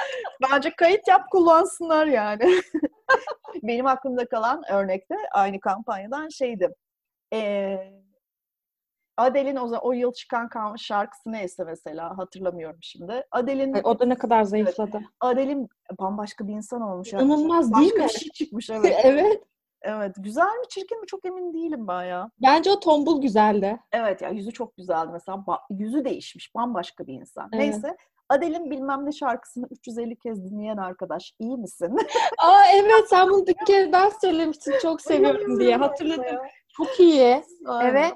Bence kayıt yap kullansınlar yani. Benim aklımda kalan örnekte aynı kampanyadan şeydi. Ee, Adele'in o, o yıl çıkan şarkısı neyse mesela hatırlamıyorum şimdi. Adele'in Ay, O da ne kadar zayıfladı. Adele'in bambaşka bir insan olmuş. yani. İnanılmaz Başka değil mi? bir şey çıkmış evet. evet. Evet. Güzel mi çirkin mi çok emin değilim ben ya. Bence o tombul güzeldi. Evet ya yüzü çok güzeldi mesela. Ba- yüzü değişmiş. Bambaşka bir insan. Evet. Neyse. Adele'in bilmem ne şarkısını 350 kez dinleyen arkadaş iyi misin? Aa evet sen bunu bir kere daha söylemiştin çok seviyorum diye hatırladım. Çok iyi. Aynen. Evet.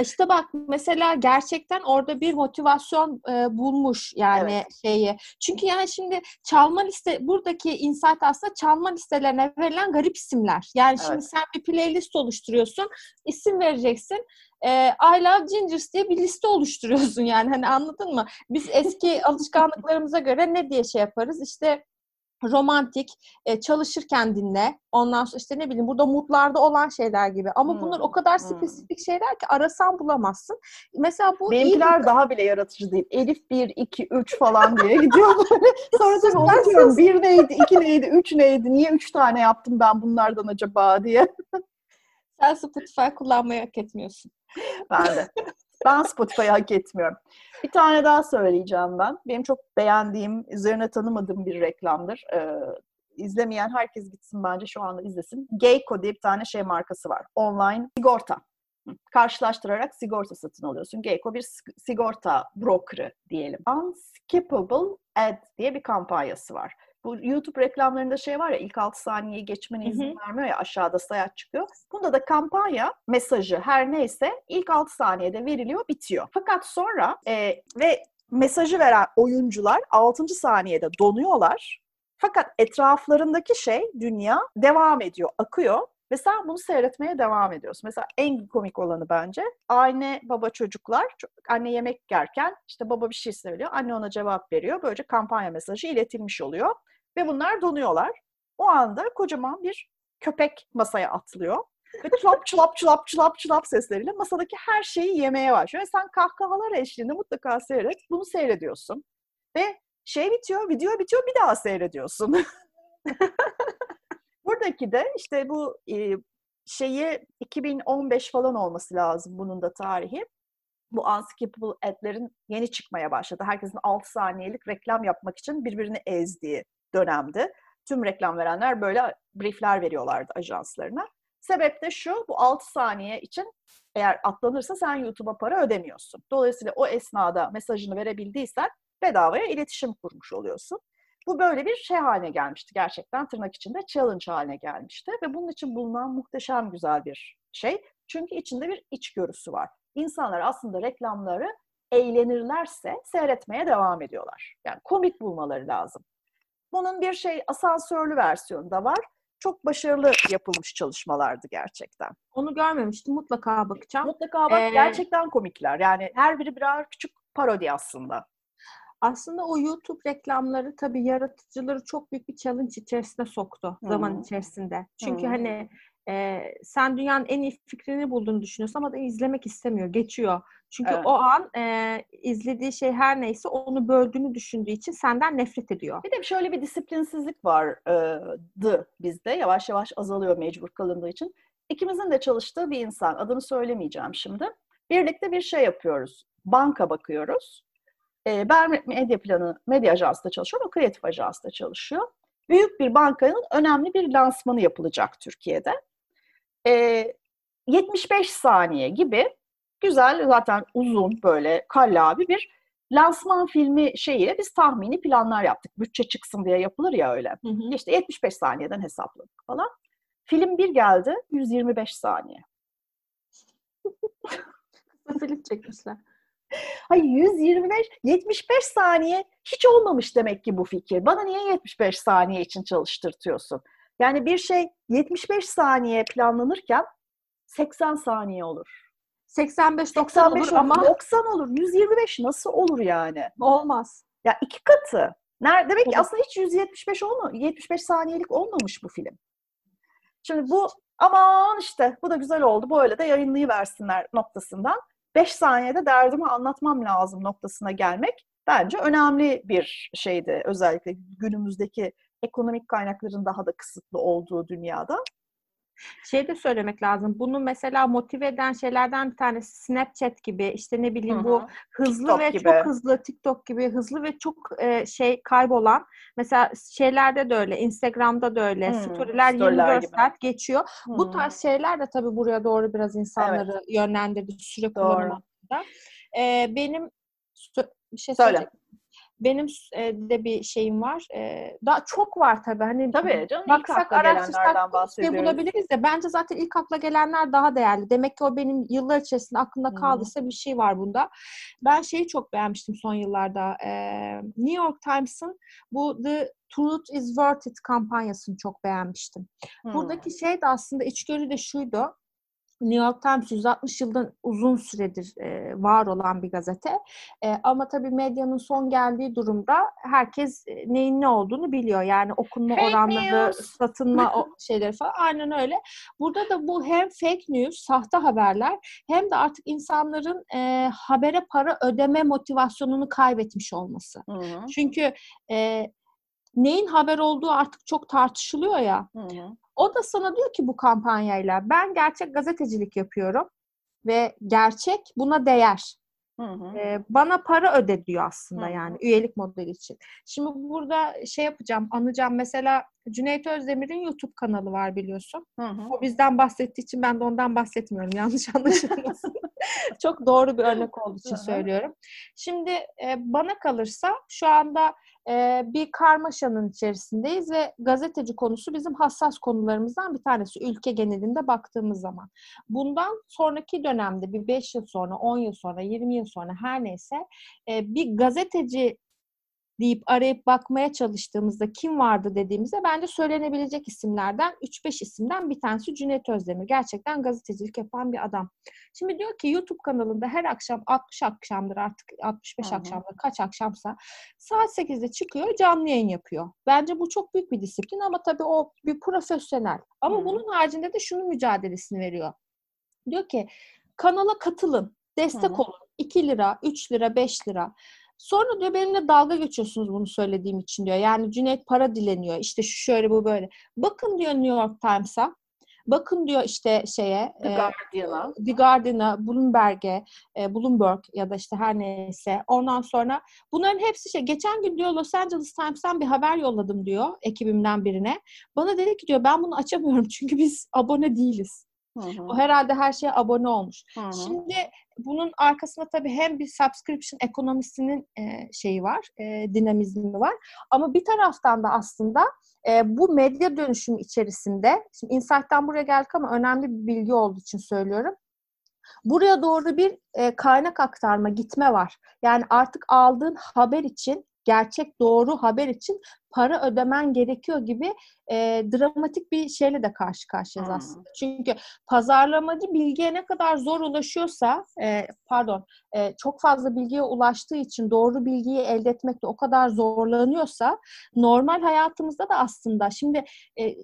İşte bak mesela gerçekten orada bir motivasyon e, bulmuş yani şeyi. Çünkü yani şimdi çalma liste buradaki insight aslında çalma listelerine verilen garip isimler. Yani şimdi Evet. sen bir playlist oluşturuyorsun, isim vereceksin. E, I Love Gingers diye bir liste oluşturuyorsun yani hani anladın mı? Biz eski alışkanlıklarımıza göre ne diye şey yaparız? İşte romantik, e, çalışırken dinle. Ondan sonra işte ne bileyim burada mutlarda olan şeyler gibi. Ama Hmm, bunlar o kadar hmm. spesifik şeyler ki arasan bulamazsın. Mesela bu iyi Benimkiler bir- daha bile yaratıcı değil. Elif 1, 2, 3 falan diye gidiyor böyle. Sonra tabii Süper unutuyorum. 1 neydi, 2 neydi, 3 neydi, niye 3 tane yaptım ben bunlardan acaba diye. sen Spotify kullanmayı hak etmiyorsun. Ben de. Ben Spotify'ı hak etmiyorum. Bir tane daha söyleyeceğim ben. Benim çok beğendiğim, üzerine tanımadığım bir reklamdır. Ee, izlemeyen herkes gitsin bence şu anda izlesin. Geico diye bir tane şey markası var. Online sigorta. Karşılaştırarak sigorta satın alıyorsun. Geico bir sig- sigorta brokerı diyelim. Unskippable Ad diye bir kampanyası var. Bu YouTube reklamlarında şey var ya ilk 6 saniyeyi geçmene izin vermiyor ya aşağıda sayaç çıkıyor. Bunda da kampanya mesajı her neyse ilk 6 saniyede veriliyor bitiyor. Fakat sonra e, ve mesajı veren oyuncular 6. saniyede donuyorlar. Fakat etraflarındaki şey dünya devam ediyor, akıyor ve sen bunu seyretmeye devam ediyorsun. Mesela en komik olanı bence anne baba çocuklar ço- anne yemek yerken işte baba bir şey söylüyor. Anne ona cevap veriyor. Böylece kampanya mesajı iletilmiş oluyor. Ve bunlar donuyorlar. O anda kocaman bir köpek masaya atlıyor. Ve çulap çulap çulap çulap çulap sesleriyle masadaki her şeyi yemeye başlıyor. Ve sen kahkahalar eşliğinde mutlaka seyret. Bunu seyrediyorsun. Ve şey bitiyor, video bitiyor bir daha seyrediyorsun. Buradaki de işte bu e, şeyi 2015 falan olması lazım bunun da tarihi. Bu unskippable ad'lerin yeni çıkmaya başladı. Herkesin 6 saniyelik reklam yapmak için birbirini ezdiği dönemdi. Tüm reklam verenler böyle briefler veriyorlardı ajanslarına. Sebep de şu, bu 6 saniye için eğer atlanırsa sen YouTube'a para ödemiyorsun. Dolayısıyla o esnada mesajını verebildiysen bedavaya iletişim kurmuş oluyorsun. Bu böyle bir şey haline gelmişti gerçekten tırnak içinde challenge haline gelmişti ve bunun için bulunan muhteşem güzel bir şey. Çünkü içinde bir içgörüsü var. İnsanlar aslında reklamları eğlenirlerse seyretmeye devam ediyorlar. Yani komik bulmaları lazım. Bunun bir şey asansörlü versiyonu da var. Çok başarılı yapılmış çalışmalardı gerçekten. Onu görmemiştim. Mutlaka bakacağım. Mutlaka bak Ee, gerçekten komikler. Yani her biri birer küçük parodi aslında. Aslında o YouTube reklamları tabii yaratıcıları çok büyük bir challenge içerisine soktu zaman Hı. içerisinde. Çünkü Hı. hani e, sen dünyanın en iyi fikrini bulduğunu düşünüyorsun ama da izlemek istemiyor, geçiyor. Çünkü Evet. o an e, izlediği şey her neyse onu böldüğünü düşündüğü için senden nefret ediyor. Bir de şöyle bir disiplinsizlik vardı bizde. Yavaş yavaş azalıyor mecbur kalındığı için. İkimizin de çalıştığı bir insan. Adını söylemeyeceğim şimdi. Birlikte bir şey yapıyoruz. Banka bakıyoruz. Ee, ben medya planı, medya ajansında çalışıyorum. O kreatif ajansta çalışıyor. Büyük bir bankanın önemli bir lansmanı yapılacak Türkiye'de. Ee, 75 saniye gibi güzel zaten uzun böyle kallavi bir lansman filmi şeyiyle biz tahmini planlar yaptık. Bütçe çıksın diye yapılır ya öyle. Hı hı. İşte 75 saniyeden hesapladık falan. Film bir geldi 125 saniye. Kısa film çekmişler. Hayır 125, 75 saniye hiç olmamış demek ki bu fikir. Bana niye 75 saniye için çalıştırtıyorsun? Yani bir şey 75 saniye planlanırken 80 saniye olur. 85-90 95 olur ama 90 olur. 125 nasıl olur yani? olmaz. Ya iki katı. Nerede? Demek ki aslında hiç 175 olma, 75 saniyelik olmamış bu film. Şimdi bu aman işte bu da güzel oldu. Böyle de yayınlayıversinler noktasından. 5 saniyede derdimi anlatmam lazım noktasına gelmek bence önemli bir şeydi. Özellikle günümüzdeki ekonomik kaynakların daha da kısıtlı olduğu dünyada. Şey de söylemek lazım. Bunu mesela motive eden şeylerden bir tanesi Snapchat gibi işte ne bileyim Hı-hı. bu hızlı TikTok ve gibi. çok hızlı TikTok gibi hızlı ve çok e, şey kaybolan mesela şeylerde de öyle Instagram'da da öyle hmm, storyler 24 gibi. saat geçiyor. Hmm. Bu tarz şeyler de tabii buraya doğru biraz insanları evet. yönlendirdi süre kullanımında. Ee, benim bir şey Söyle benim e, de bir şeyim var. E, daha çok var tabii. Hani tabii canım baksak, akla gelenlerden bahsediyoruz. Şey bulabiliriz de bence zaten ilk akla gelenler daha değerli. Demek ki o benim yıllar içerisinde aklımda kaldıysa bir şey var bunda. Ben şeyi çok beğenmiştim son yıllarda. E, New York Times'ın bu The Truth is Worth It kampanyasını çok beğenmiştim. Hmm. Buradaki şey de aslında içgörü de şuydu. New York Times 160 yıldan uzun süredir e, var olan bir gazete. E, ama tabii medyanın son geldiği durumda herkes e, neyin ne olduğunu biliyor. Yani okunma fake oranları, news. satılma o şeyleri falan. Aynen öyle. Burada da bu hem fake news, sahte haberler hem de artık insanların e, habere para ödeme motivasyonunu kaybetmiş olması. Hı-hı. Çünkü e, neyin haber olduğu artık çok tartışılıyor ya. Hı-hı. O da sana diyor ki bu kampanyayla ben gerçek gazetecilik yapıyorum ve gerçek buna değer. Hı hı. Ee, bana para öde diyor aslında hı hı. yani üyelik modeli için. Şimdi burada şey yapacağım, anacağım. Mesela Cüneyt Özdemir'in YouTube kanalı var biliyorsun. Hı hı. O bizden bahsettiği için ben de ondan bahsetmiyorum. Yanlış anlaşılmasın. Çok doğru bir örnek olduğu için söylüyorum. Şimdi e, bana kalırsa şu anda e, bir karmaşanın içerisindeyiz ve gazeteci konusu bizim hassas konularımızdan bir tanesi ülke genelinde baktığımız zaman. Bundan sonraki dönemde bir 5 yıl sonra, 10 yıl sonra, 20 yıl sonra her neyse e, bir gazeteci deyip arayıp bakmaya çalıştığımızda kim vardı dediğimizde bence söylenebilecek isimlerden 3-5 isimden bir tanesi Cüneyt Özdemir. Gerçekten gazetecilik yapan bir adam. Şimdi diyor ki YouTube kanalında her akşam 60 akşamdır artık 65 Hı-hı. akşamdır kaç akşamsa saat 8'de çıkıyor canlı yayın yapıyor. Bence bu çok büyük bir disiplin ama tabii o bir profesyonel. Ama Hı-hı. bunun haricinde de şunun mücadelesini veriyor. Diyor ki kanala katılın, destek Hı-hı. olun. 2 lira, 3 lira, 5 lira. Sonra diyor benimle dalga geçiyorsunuz bunu söylediğim için diyor. Yani Cüneyt para dileniyor. İşte şu şöyle bu böyle. Bakın diyor New York Times'a. Bakın diyor işte şeye The Guardian'a, e, The Guardian'a, Bloomberg'e, e, Bloomberg ya da işte her neyse. Ondan sonra bunların hepsi şey. Geçen gün diyor Los Angeles Times'tan bir haber yolladım diyor ekibimden birine. Bana dedi ki diyor ben bunu açamıyorum çünkü biz abone değiliz. Hı hı. O herhalde her şeye abone olmuş. Hı hı. Şimdi bunun arkasında tabii hem bir subscription ekonomisinin e, şeyi var, e, dinamizmi var. Ama bir taraftan da aslında e, bu medya dönüşümü içerisinde, şimdi Insight'tan buraya geldik ama önemli bir bilgi olduğu için söylüyorum. Buraya doğru bir e, kaynak aktarma, gitme var. Yani artık aldığın haber için gerçek doğru haber için para ödemen gerekiyor gibi e, dramatik bir şeyle de karşı karşıyayız hmm. aslında. Çünkü pazarlamacı bilgiye ne kadar zor ulaşıyorsa, e, pardon, e, çok fazla bilgiye ulaştığı için doğru bilgiyi elde etmekte o kadar zorlanıyorsa, normal hayatımızda da aslında şimdi e,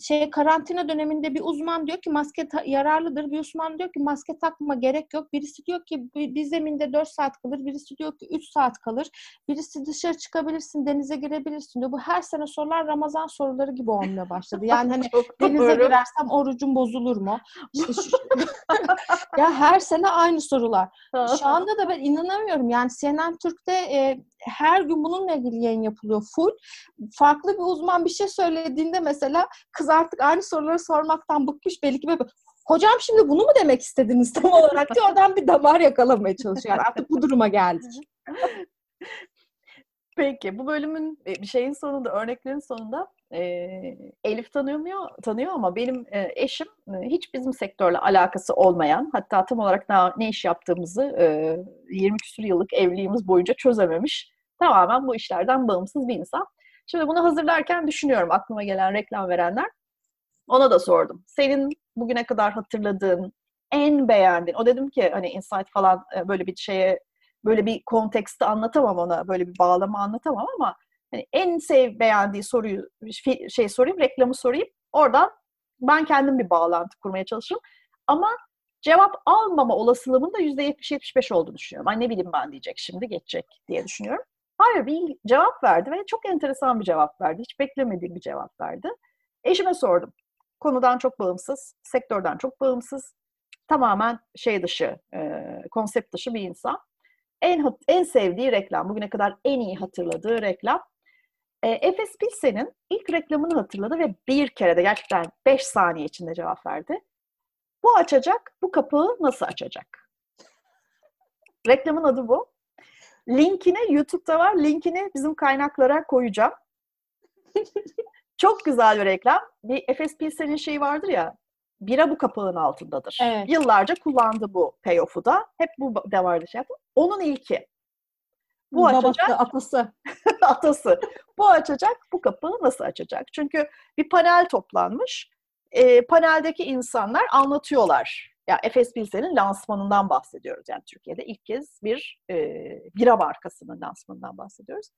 şey karantina döneminde bir uzman diyor ki maske yararlıdır. Bir uzman diyor ki maske takma gerek yok. Birisi diyor ki bir zeminde 4 saat kalır. Birisi diyor ki 3 saat kalır. Birisi dışarı çıkabilirsin, denize girebilirsin diyor. Bu her sene sorular Ramazan soruları gibi olmaya başladı. Yani hani denize girersem orucum bozulur mu? Ya her sene aynı sorular. Şu anda da ben inanamıyorum. Yani CNN Türk'te e, her gün bununla ilgili yayın yapılıyor full. Farklı bir uzman bir şey söylediğinde mesela kız artık aynı soruları sormaktan bıkmış belli ki böyle hocam şimdi bunu mu demek istediniz tam olarak diye oradan bir damar yakalamaya çalışıyor. Yani artık bu duruma geldik. Peki bu bölümün e, bir şeyin sonunda, örneklerin sonunda e, Elif tanıyor, tanıyor ama benim e, eşim e, hiç bizim sektörle alakası olmayan, hatta tam olarak ne, ne iş yaptığımızı e, 20 küsur yıllık evliliğimiz boyunca çözememiş. Tamamen bu işlerden bağımsız bir insan. Şimdi bunu hazırlarken düşünüyorum aklıma gelen reklam verenler. Ona da sordum. Senin bugüne kadar hatırladığın, en beğendiğin, o dedim ki hani Insight falan e, böyle bir şeye böyle bir konteksti anlatamam ona, böyle bir bağlama anlatamam ama hani en sev beğendiği soruyu şey sorayım, reklamı sorayım. Oradan ben kendim bir bağlantı kurmaya çalışırım. Ama cevap almama olasılığımın da %70-75 olduğunu düşünüyorum. Ay ne bileyim ben diyecek şimdi geçecek diye düşünüyorum. Hayır bir cevap verdi ve çok enteresan bir cevap verdi. Hiç beklemediğim bir cevap verdi. Eşime sordum. Konudan çok bağımsız, sektörden çok bağımsız, tamamen şey dışı, e, konsept dışı bir insan. En en sevdiği reklam, bugüne kadar en iyi hatırladığı reklam. E, Efes Pilsen'in ilk reklamını hatırladı ve bir kere de gerçekten 5 saniye içinde cevap verdi. Bu açacak, bu kapağı nasıl açacak? Reklamın adı bu. Linkini YouTube'da var. Linkini bizim kaynaklara koyacağım. Çok güzel bir reklam. Bir Efes Pilsen'in şeyi vardır ya, bira bu kapağın altındadır. Evet. Yıllarca kullandı bu payoff'u da. Hep bu da vardı şey yaptı. Onun ilki. Bu Babası, açacak. Atası. atası. Bu açacak. Bu kapağı nasıl açacak? Çünkü bir panel toplanmış. E, paneldeki insanlar anlatıyorlar. Ya Efes Pilsen'in lansmanından bahsediyoruz. Yani Türkiye'de ilk kez bir e, bira markasının lansmanından bahsediyoruz.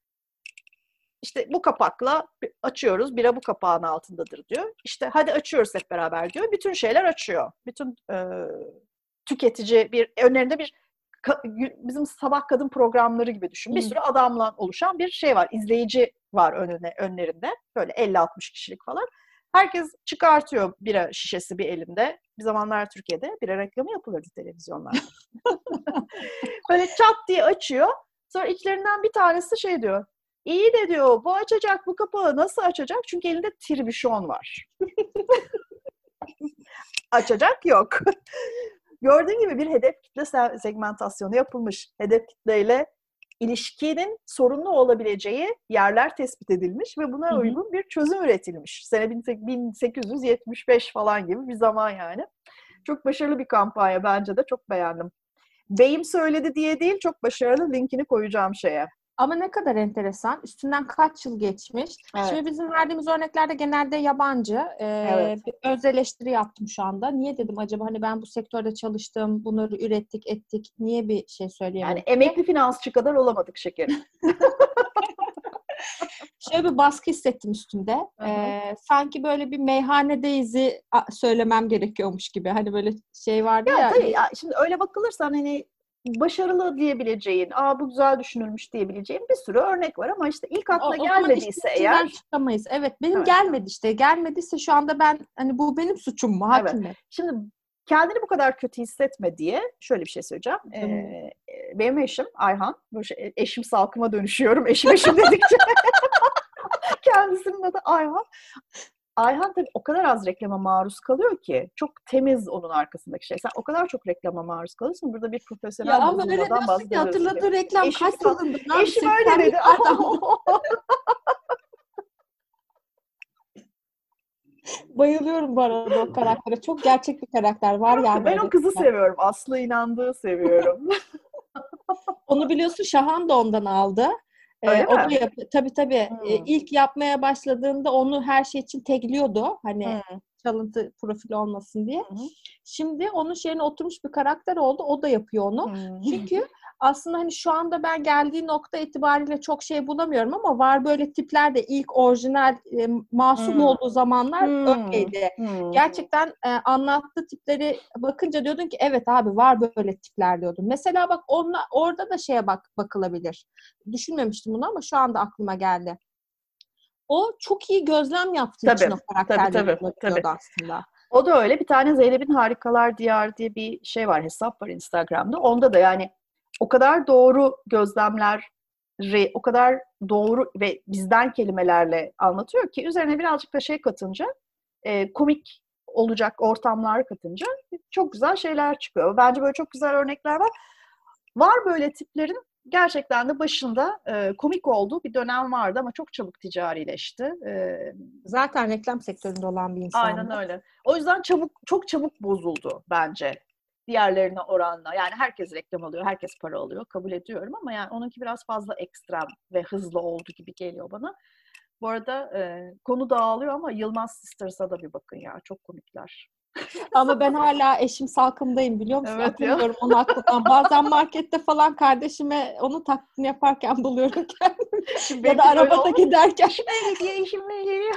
İşte bu kapakla açıyoruz. Bira bu kapağın altındadır diyor. İşte hadi açıyoruz hep beraber diyor. Bütün şeyler açıyor. Bütün e, tüketici bir önlerinde bir bizim sabah kadın programları gibi düşün. Bir sürü adamla oluşan bir şey var. İzleyici var önüne, önlerinde. Böyle 50-60 kişilik falan. Herkes çıkartıyor bira şişesi bir elinde. Bir zamanlar Türkiye'de bira reklamı yapılırdı televizyonlarda. Böyle çat diye açıyor. Sonra içlerinden bir tanesi şey diyor. İyi de diyor bu açacak bu kapağı nasıl açacak? Çünkü elinde tribüşon var. açacak yok. Gördüğün gibi bir hedef kitle segmentasyonu yapılmış. Hedef kitleyle ilişkinin sorunlu olabileceği yerler tespit edilmiş ve buna uygun bir çözüm üretilmiş. Sene 1875 falan gibi bir zaman yani. Çok başarılı bir kampanya bence de çok beğendim. Beyim söyledi diye değil çok başarılı linkini koyacağım şeye. Ama ne kadar enteresan. Üstünden kaç yıl geçmiş. Evet. Şimdi bizim verdiğimiz örneklerde genelde yabancı. Ee, evet. Bir öz eleştiri yaptım şu anda. Niye dedim acaba hani ben bu sektörde çalıştım, bunları ürettik, ettik. Niye bir şey söyleyemem? Yani emekli finansçı kadar olamadık şekerim. Şöyle bir baskı hissettim üstümde. Ee, sanki böyle bir meyhanedeyiz'i söylemem gerekiyormuş gibi. Hani böyle şey vardı ya. ya. Tabii ya, şimdi öyle bakılırsan hani başarılı diyebileceğin, aa bu güzel düşünülmüş diyebileceğin bir sürü örnek var ama işte ilk aklına o, gelmediyse işte eğer çıkamayız. Evet, benim evet. gelmedi işte. Gelmediyse şu anda ben hani bu benim suçum mu? Hakim evet. Şimdi kendini bu kadar kötü hissetme diye şöyle bir şey söyleyeceğim. Ee, benim eşim Ayhan, şey, eşim salkıma dönüşüyorum. Eşim eşim dedikçe kendisinin adı Ayhan. Ayhan tabii o kadar az reklama maruz kalıyor ki çok temiz onun arkasındaki şey. Sen o kadar çok reklama maruz kalıyorsun. Burada bir profesyonel ya ama öyle diyorsun ki hatırladığı reklam eşim, kaç yılında? Eşim öyle dedi. Bayılıyorum bu arada o karaktere. Çok gerçek bir karakter var yani. Ben o kızı seviyorum. Aslı inandığı seviyorum. Onu biliyorsun Şahan da ondan aldı. Öyle ee, o da yap tabii tabii. Hmm. Ee, ilk yapmaya başladığında onu her şey için tegliyordu. Hani hmm. çalıntı profili olmasın diye. Hmm. Şimdi onun şeyine oturmuş bir karakter oldu. O da yapıyor onu. Hmm. Çünkü aslında hani şu anda ben geldiği nokta itibariyle çok şey bulamıyorum ama var böyle tipler de ilk orijinal e, masum hmm. olduğu zamanlar hmm. öyleydi. Hmm. Gerçekten e, anlattığı tipleri bakınca diyordun ki evet abi var böyle tipler diyordun. Mesela bak onla, orada da şeye bak bakılabilir. Düşünmemiştim bunu ama şu anda aklıma geldi. O çok iyi gözlem yaptığı tabii, için o karakterleri tabii, tabii, tabii. aslında. O da öyle. Bir tane Zeynep'in Harikalar Diyar diye bir şey var, hesap var Instagram'da. Onda da yani o kadar doğru gözlemler, o kadar doğru ve bizden kelimelerle anlatıyor ki üzerine birazcık da şey katınca e, komik olacak ortamlar katınca çok güzel şeyler çıkıyor. Bence böyle çok güzel örnekler var. Var böyle tiplerin gerçekten de başında e, komik olduğu bir dönem vardı ama çok çabuk ticarileşti. E, Zaten reklam sektöründe olan bir insan. Aynen öyle. O yüzden çabuk çok çabuk bozuldu bence diğerlerine oranla. Yani herkes reklam alıyor, herkes para alıyor. Kabul ediyorum ama yani onunki biraz fazla ekstrem ve hızlı oldu gibi geliyor bana. Bu arada e, konu dağılıyor ama Yılmaz Sisters'a da bir bakın ya. Çok komikler. Ama ben hala eşim salkımdayım biliyor musun? Evet ya. Atamıyorum onu aklımdan. Bazen markette falan kardeşime onun taklidini yaparken buluyorum kendimi. ya da arabada giderken. hediye işime geliyor.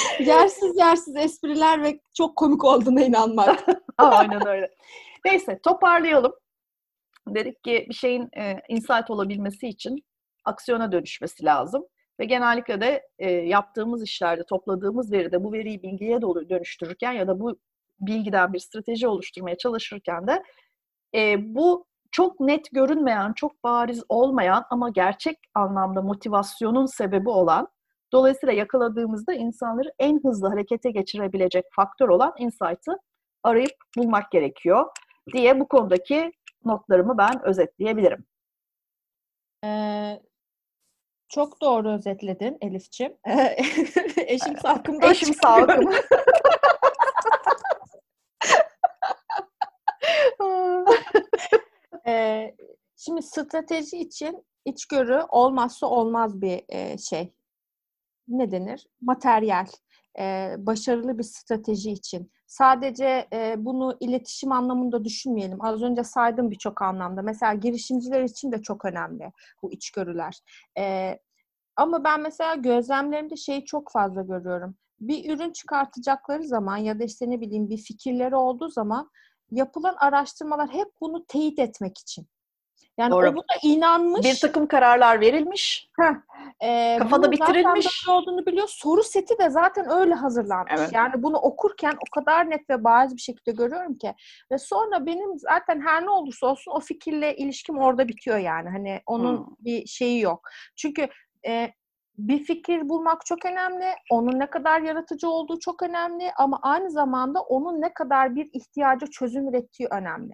yersiz yersiz espriler ve çok komik olduğuna inanmak. Aynen öyle. Neyse toparlayalım. Dedik ki bir şeyin e, insight olabilmesi için aksiyona dönüşmesi lazım. Ve genellikle de e, yaptığımız işlerde topladığımız veride bu veriyi bilgiye doğru dönüştürürken ya da bu bilgiden bir strateji oluşturmaya çalışırken de e, bu çok net görünmeyen, çok bariz olmayan ama gerçek anlamda motivasyonun sebebi olan, dolayısıyla yakaladığımızda insanları en hızlı harekete geçirebilecek faktör olan insight'ı arayıp bulmak gerekiyor diye bu konudaki notlarımı ben özetleyebilirim. Ee, çok doğru özetledin Elif'ciğim. Eşim salkımda. Eşim salkım. ee, şimdi strateji için içgörü olmazsa olmaz bir e, şey. Ne denir? Materyal. E, başarılı bir strateji için. Sadece e, bunu iletişim anlamında düşünmeyelim. Az önce saydım birçok anlamda. Mesela girişimciler için de çok önemli bu içgörüler. E, ama ben mesela gözlemlerimde şeyi çok fazla görüyorum. Bir ürün çıkartacakları zaman ya da işte ne bileyim bir fikirleri olduğu zaman yapılan araştırmalar hep bunu teyit etmek için. Yani Doğru. o buna inanmış. Bir takım kararlar verilmiş. Heh, e, kafada bitirilmiş. Zaten olduğunu biliyor. Soru seti de zaten öyle hazırlanmış. Evet. Yani bunu okurken o kadar net ve bariz bir şekilde görüyorum ki. Ve sonra benim zaten her ne olursa olsun o fikirle ilişkim orada bitiyor yani. Hani onun hmm. bir şeyi yok. Çünkü e, bir fikir bulmak çok önemli. Onun ne kadar yaratıcı olduğu çok önemli ama aynı zamanda onun ne kadar bir ihtiyaca çözüm ürettiği önemli.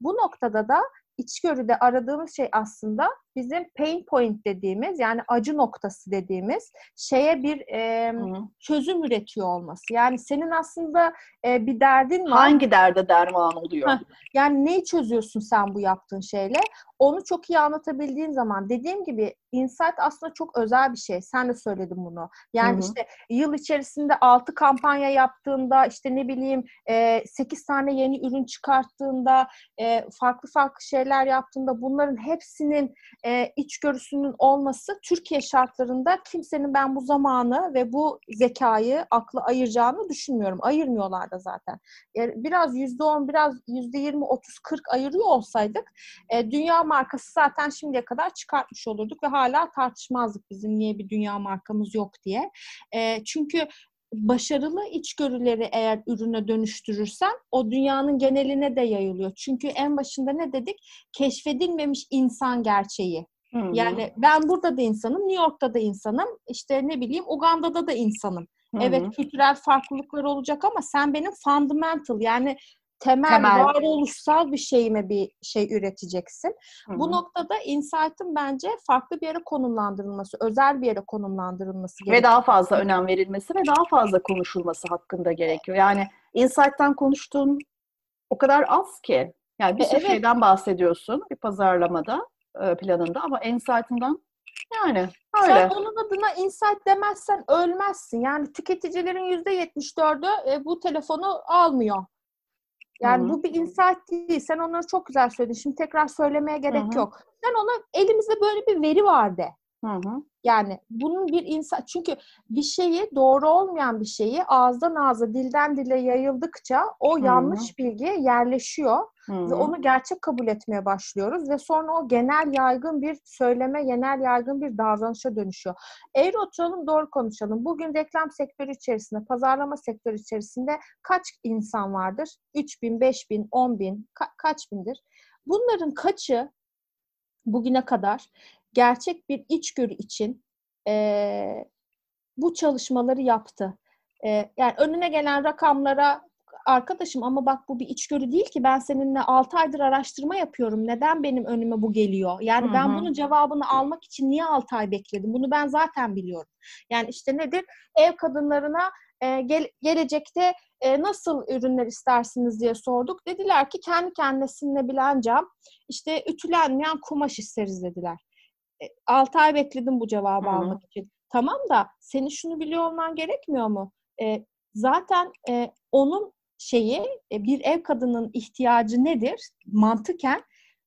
Bu noktada da içgörüde aradığımız şey aslında bizim pain point dediğimiz yani acı noktası dediğimiz şeye bir e, çözüm üretiyor olması. Yani senin aslında e, bir derdin var. Hangi derde derman oluyor? Heh, yani neyi çözüyorsun sen bu yaptığın şeyle? Onu çok iyi anlatabildiğin zaman dediğim gibi insight aslında çok özel bir şey. Sen de söyledin bunu. Yani Hı-hı. işte yıl içerisinde 6 kampanya yaptığında işte ne bileyim e, 8 tane yeni ürün çıkarttığında e, farklı farklı şeyler yaptığında bunların hepsinin e, içgörüsünün olması Türkiye şartlarında kimsenin ben bu zamanı ve bu zekayı, aklı ayıracağını düşünmüyorum. Ayırmıyorlar da zaten. Yani biraz %10, biraz %20, 30, 40 ayırıyor olsaydık e, dünya markası zaten şimdiye kadar çıkartmış olurduk ve hala tartışmazdık bizim niye bir dünya markamız yok diye. E, çünkü başarılı içgörüleri eğer ürüne dönüştürürsen o dünyanın geneline de yayılıyor. Çünkü en başında ne dedik? Keşfedilmemiş insan gerçeği. Hı-hı. Yani ben burada da insanım, New York'ta da insanım, işte ne bileyim Uganda'da da insanım. Hı-hı. Evet kültürel farklılıklar olacak ama sen benim fundamental yani temel, temel. varoluşsal bir şeyime bir şey üreteceksin. Hı-hı. Bu noktada insight'ın bence farklı bir yere konumlandırılması, özel bir yere konumlandırılması gerekiyor. Ve daha fazla önem verilmesi ve daha fazla konuşulması hakkında gerekiyor. Yani insight'tan konuştuğun o kadar az ki. Yani bir e, sürü evet. şeyden bahsediyorsun bir pazarlamada e, planında ama insight'ından yani öyle. Sen onun adına insight demezsen ölmezsin. Yani tüketicilerin yüzde 74'ü e, bu telefonu almıyor. Yani Hı-hı. bu bir insight değil. Sen onları çok güzel söyledin. Şimdi tekrar söylemeye gerek Hı-hı. yok. Sen ona elimizde böyle bir veri var de. Hı-hı. Yani bunun bir insan çünkü bir şeyi doğru olmayan bir şeyi ağızdan ağza dilden dile yayıldıkça o Hı-hı. yanlış bilgi yerleşiyor Hı-hı. ve onu gerçek kabul etmeye başlıyoruz ve sonra o genel yaygın bir söyleme, genel yaygın bir davranışa dönüşüyor. Eğri oturalım doğru konuşalım. Bugün reklam sektörü içerisinde, pazarlama sektörü içerisinde kaç insan vardır? 3 bin, 5 bin, 10 bin, ka- kaç bindir? Bunların kaçı bugüne kadar gerçek bir içgörü için e, bu çalışmaları yaptı. E, yani önüne gelen rakamlara arkadaşım ama bak bu bir içgörü değil ki ben seninle 6 aydır araştırma yapıyorum. Neden benim önüme bu geliyor? Yani Hı-hı. ben bunun cevabını almak için niye 6 ay bekledim? Bunu ben zaten biliyorum. Yani işte nedir? Ev kadınlarına e, gel, gelecekte e, nasıl ürünler istersiniz diye sorduk. Dediler ki kendi kendine bilen cam, işte ütülenmeyen kumaş isteriz dediler. 6 ay bekledim bu cevabı Hı-hı. almak için. Tamam da senin şunu biliyor olman gerekmiyor mu? E, zaten e, onun şeyi e, bir ev kadının ihtiyacı nedir? Mantıken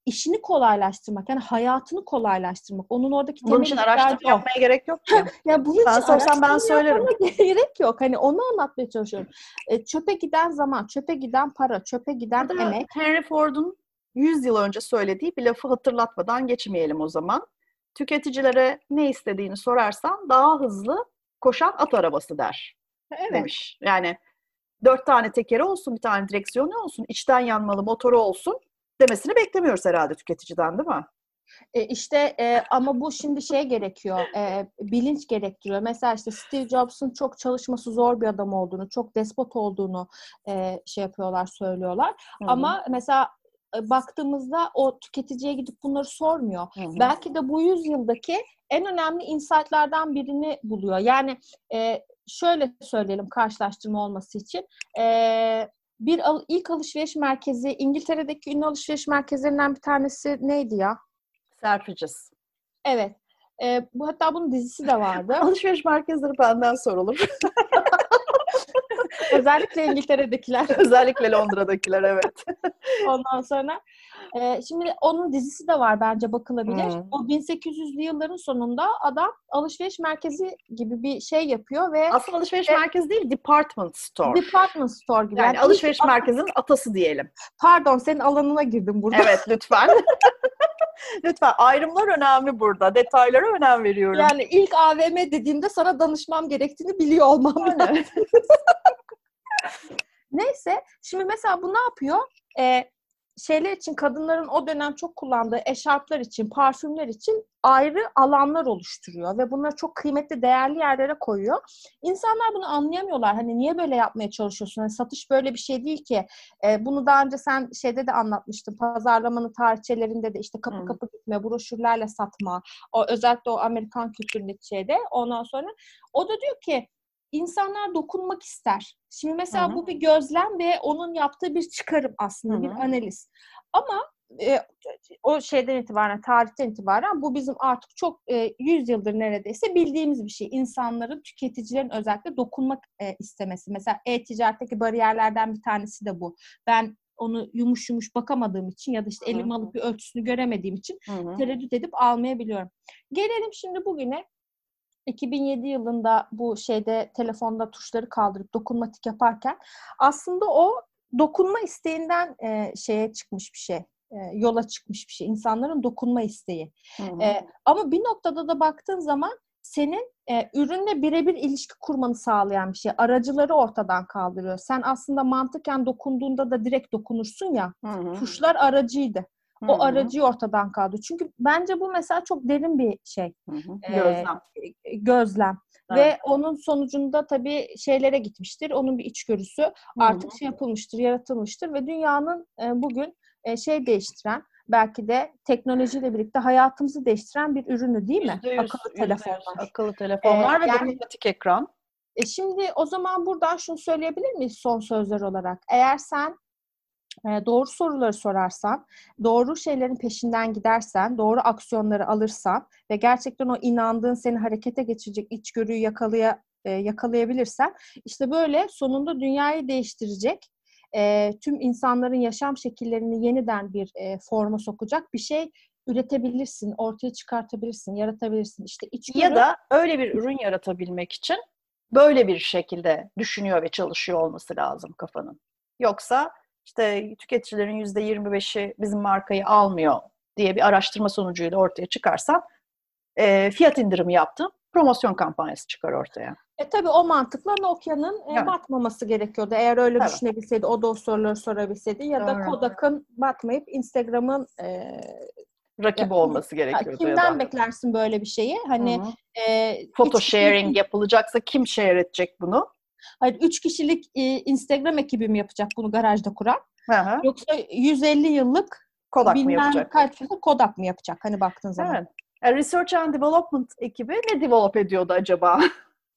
işini kolaylaştırmak yani hayatını kolaylaştırmak. Onun oradaki Bunun için araştırma yapmaya gerek yok ki. ya bunun ben sorsam ben söylerim. gerek yok. Hani onu anlatmaya çalışıyorum. E, çöpe giden zaman, çöpe giden para, çöpe giden Burada emek. Henry Ford'un 100 yıl önce söylediği bir lafı hatırlatmadan geçmeyelim o zaman. Tüketicilere ne istediğini sorarsan daha hızlı koşan at arabası der Evet. demiş. Yani dört tane tekeri olsun, bir tane direksiyonu olsun, içten yanmalı motoru olsun demesini beklemiyoruz herhalde tüketiciden değil mi? E, işte e, ama bu şimdi şey gerekiyor, e, bilinç gerektiriyor. Mesela işte Steve Jobs'un çok çalışması zor bir adam olduğunu, çok despot olduğunu e, şey yapıyorlar, söylüyorlar. Hı hı. Ama mesela baktığımızda o tüketiciye gidip bunları sormuyor. Hı hı. Belki de bu yüzyıldaki en önemli insight'lardan birini buluyor. Yani e, şöyle söyleyelim karşılaştırma olması için. E, bir al- ilk alışveriş merkezi, İngiltere'deki ünlü alışveriş merkezlerinden bir tanesi neydi ya? Selfridges. Evet. E, bu hatta bunun dizisi de vardı. Alışveriş merkezleri benden sorulur. Özellikle İngiltere'dekiler. Özellikle Londra'dakiler evet. Ondan sonra e, şimdi onun dizisi de var bence bakılabilir. Hmm. O 1800'lü yılların sonunda adam alışveriş merkezi gibi bir şey yapıyor ve Aslında alışveriş Evet. merkezi değil, department store. department store gibi. yani Yani alışveriş merkezinin atası diyelim. Pardon senin alanına girdim burada. Evet lütfen. lütfen ayrımlar önemli burada. Detaylara önem veriyorum. Yani ilk AVM dediğimde sana danışmam gerektiğini biliyor olmam lazım. Yani. Neyse şimdi mesela bu ne yapıyor? Ee, şeyler için kadınların o dönem çok kullandığı eşarplar için, parfümler için ayrı alanlar oluşturuyor ve bunları çok kıymetli, değerli yerlere koyuyor. İnsanlar bunu anlayamıyorlar. Hani niye böyle yapmaya çalışıyorsun? Hani satış böyle bir şey değil ki. Ee, bunu daha önce sen şeyde de anlatmıştın. Pazarlamanın tarihçelerinde de işte kapı Hı. kapı gitme, broşürlerle satma. O özellikle o Amerikan kültüründeki şeyde. Ondan sonra o da diyor ki insanlar dokunmak ister. Şimdi mesela Hı hı. bu bir gözlem ve onun yaptığı bir çıkarım aslında, Hı bir analiz. Ama e, o şeyden itibaren, tarihten itibaren bu bizim artık çok e, 100 yıldır neredeyse bildiğimiz bir şey. İnsanların, tüketicilerin özellikle dokunmak e, istemesi. Mesela e-ticaretteki bariyerlerden bir tanesi de bu. Ben onu yumuş yumuş bakamadığım için ya da işte elime alıp bir ölçüsünü göremediğim için Hı hı. tereddüt edip almayabiliyorum. Gelelim şimdi bugüne. 2007 yılında bu şeyde telefonda tuşları kaldırıp dokunmatik yaparken aslında o dokunma isteğinden e, şeye çıkmış bir şey. e, yola çıkmış bir şey. İnsanların dokunma isteği. Hı hı. E, ama bir noktada da baktığın zaman senin e, ürünle birebir ilişki kurmanı sağlayan bir şey. Aracıları ortadan kaldırıyor. Sen aslında mantıken dokunduğunda da direkt dokunursun ya. Hı hı. Tuşlar aracıydı. Hı O hı. aracıyı ortadan kaldırıyor. Çünkü bence bu mesela çok derin bir şey. Hı hı. Ee, Gözlem. e, gözlem. Evet. Ve onun sonucunda tabii şeylere gitmiştir. Onun bir içgörüsü artık şey yapılmıştır, yaratılmıştır ve dünyanın e, bugün e, şey değiştiren, belki de teknolojiyle birlikte hayatımızı değiştiren bir ürünü değil mi? Yüzde yüz, Akıllı yüzde yüz. telefonlar. Akıllı telefonlar Ee, ve yani- dokunmatik ekran. E şimdi o zaman buradan şunu söyleyebilir miyiz son sözler olarak? Eğer sen doğru soruları sorarsan, doğru şeylerin peşinden gidersen, doğru aksiyonları alırsan ve gerçekten o inandığın seni harekete geçirecek içgörüyü yakalaya, yakalayabilirsen işte böyle sonunda dünyayı değiştirecek, tüm insanların yaşam şekillerini yeniden bir forma sokacak bir şey üretebilirsin, ortaya çıkartabilirsin, yaratabilirsin. İşte içgörü Ya da öyle bir ürün yaratabilmek için böyle bir şekilde düşünüyor ve çalışıyor olması lazım kafanın. Yoksa işte tüketicilerin yüzde 25'i bizim markayı almıyor diye bir araştırma sonucuyla ortaya çıkarsan e, fiyat indirimi yaptım, promosyon kampanyası çıkar ortaya. E tabii o mantıkla Nokia'nın e, Evet. batmaması gerekiyordu. Eğer öyle Evet. düşünebilseydi, o da o soruları sorabilseydi ya da Doğru. Kodak'ın batmayıp Instagram'ın e, Rakibi Ya, olması gerekiyordu. kimden beklersin böyle bir şeyi? Hani Hı hı. e, Photo üç sharing yapılacaksa kim share edecek bunu? Hayır, üç kişilik e, Instagram ekibi mi yapacak bunu garajda kuran? Hı. Yoksa 150 yıllık Kodak mı yapacak? kaç yıllık Kodak mı yapacak? Hani baktığın zaman. Evet. Yani Research and Development ekibi ne develop ediyordu acaba?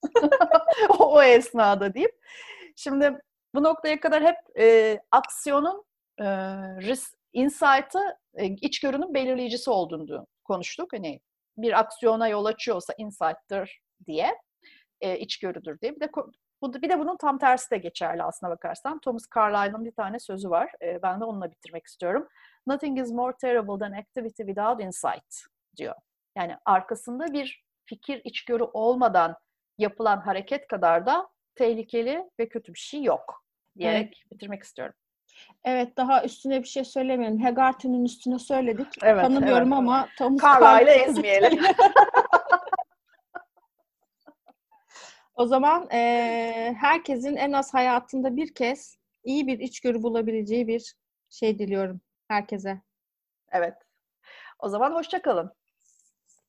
o, o esnada deyip. Şimdi bu noktaya kadar hep e, aksiyonun e, risk, insight'ı e, içgörünün belirleyicisi olduğunu konuştuk. Hani bir aksiyona yol açıyorsa insight'tır diye, e, içgörüdür diye. Bir de Bu, bir de bunun tam tersi de geçerli aslına bakarsan. Thomas Carlyle'ın bir tane sözü var. E, ben de onunla bitirmek istiyorum. Nothing is more terrible than activity without insight diyor. Yani arkasında bir fikir, içgörü olmadan yapılan hareket kadar da tehlikeli ve kötü bir şey yok diyerek evet. bitirmek istiyorum. Evet daha üstüne bir şey söylemeyelim. Hegarty'nin üstüne söyledik. Evet, Tanımıyorum evet. ama Thomas Carlyle'ı ezmeyelim. o zaman e, herkesin en az hayatında bir kez iyi bir içgörü bulabileceği bir şey diliyorum herkese. Evet. O zaman hoşçakalın.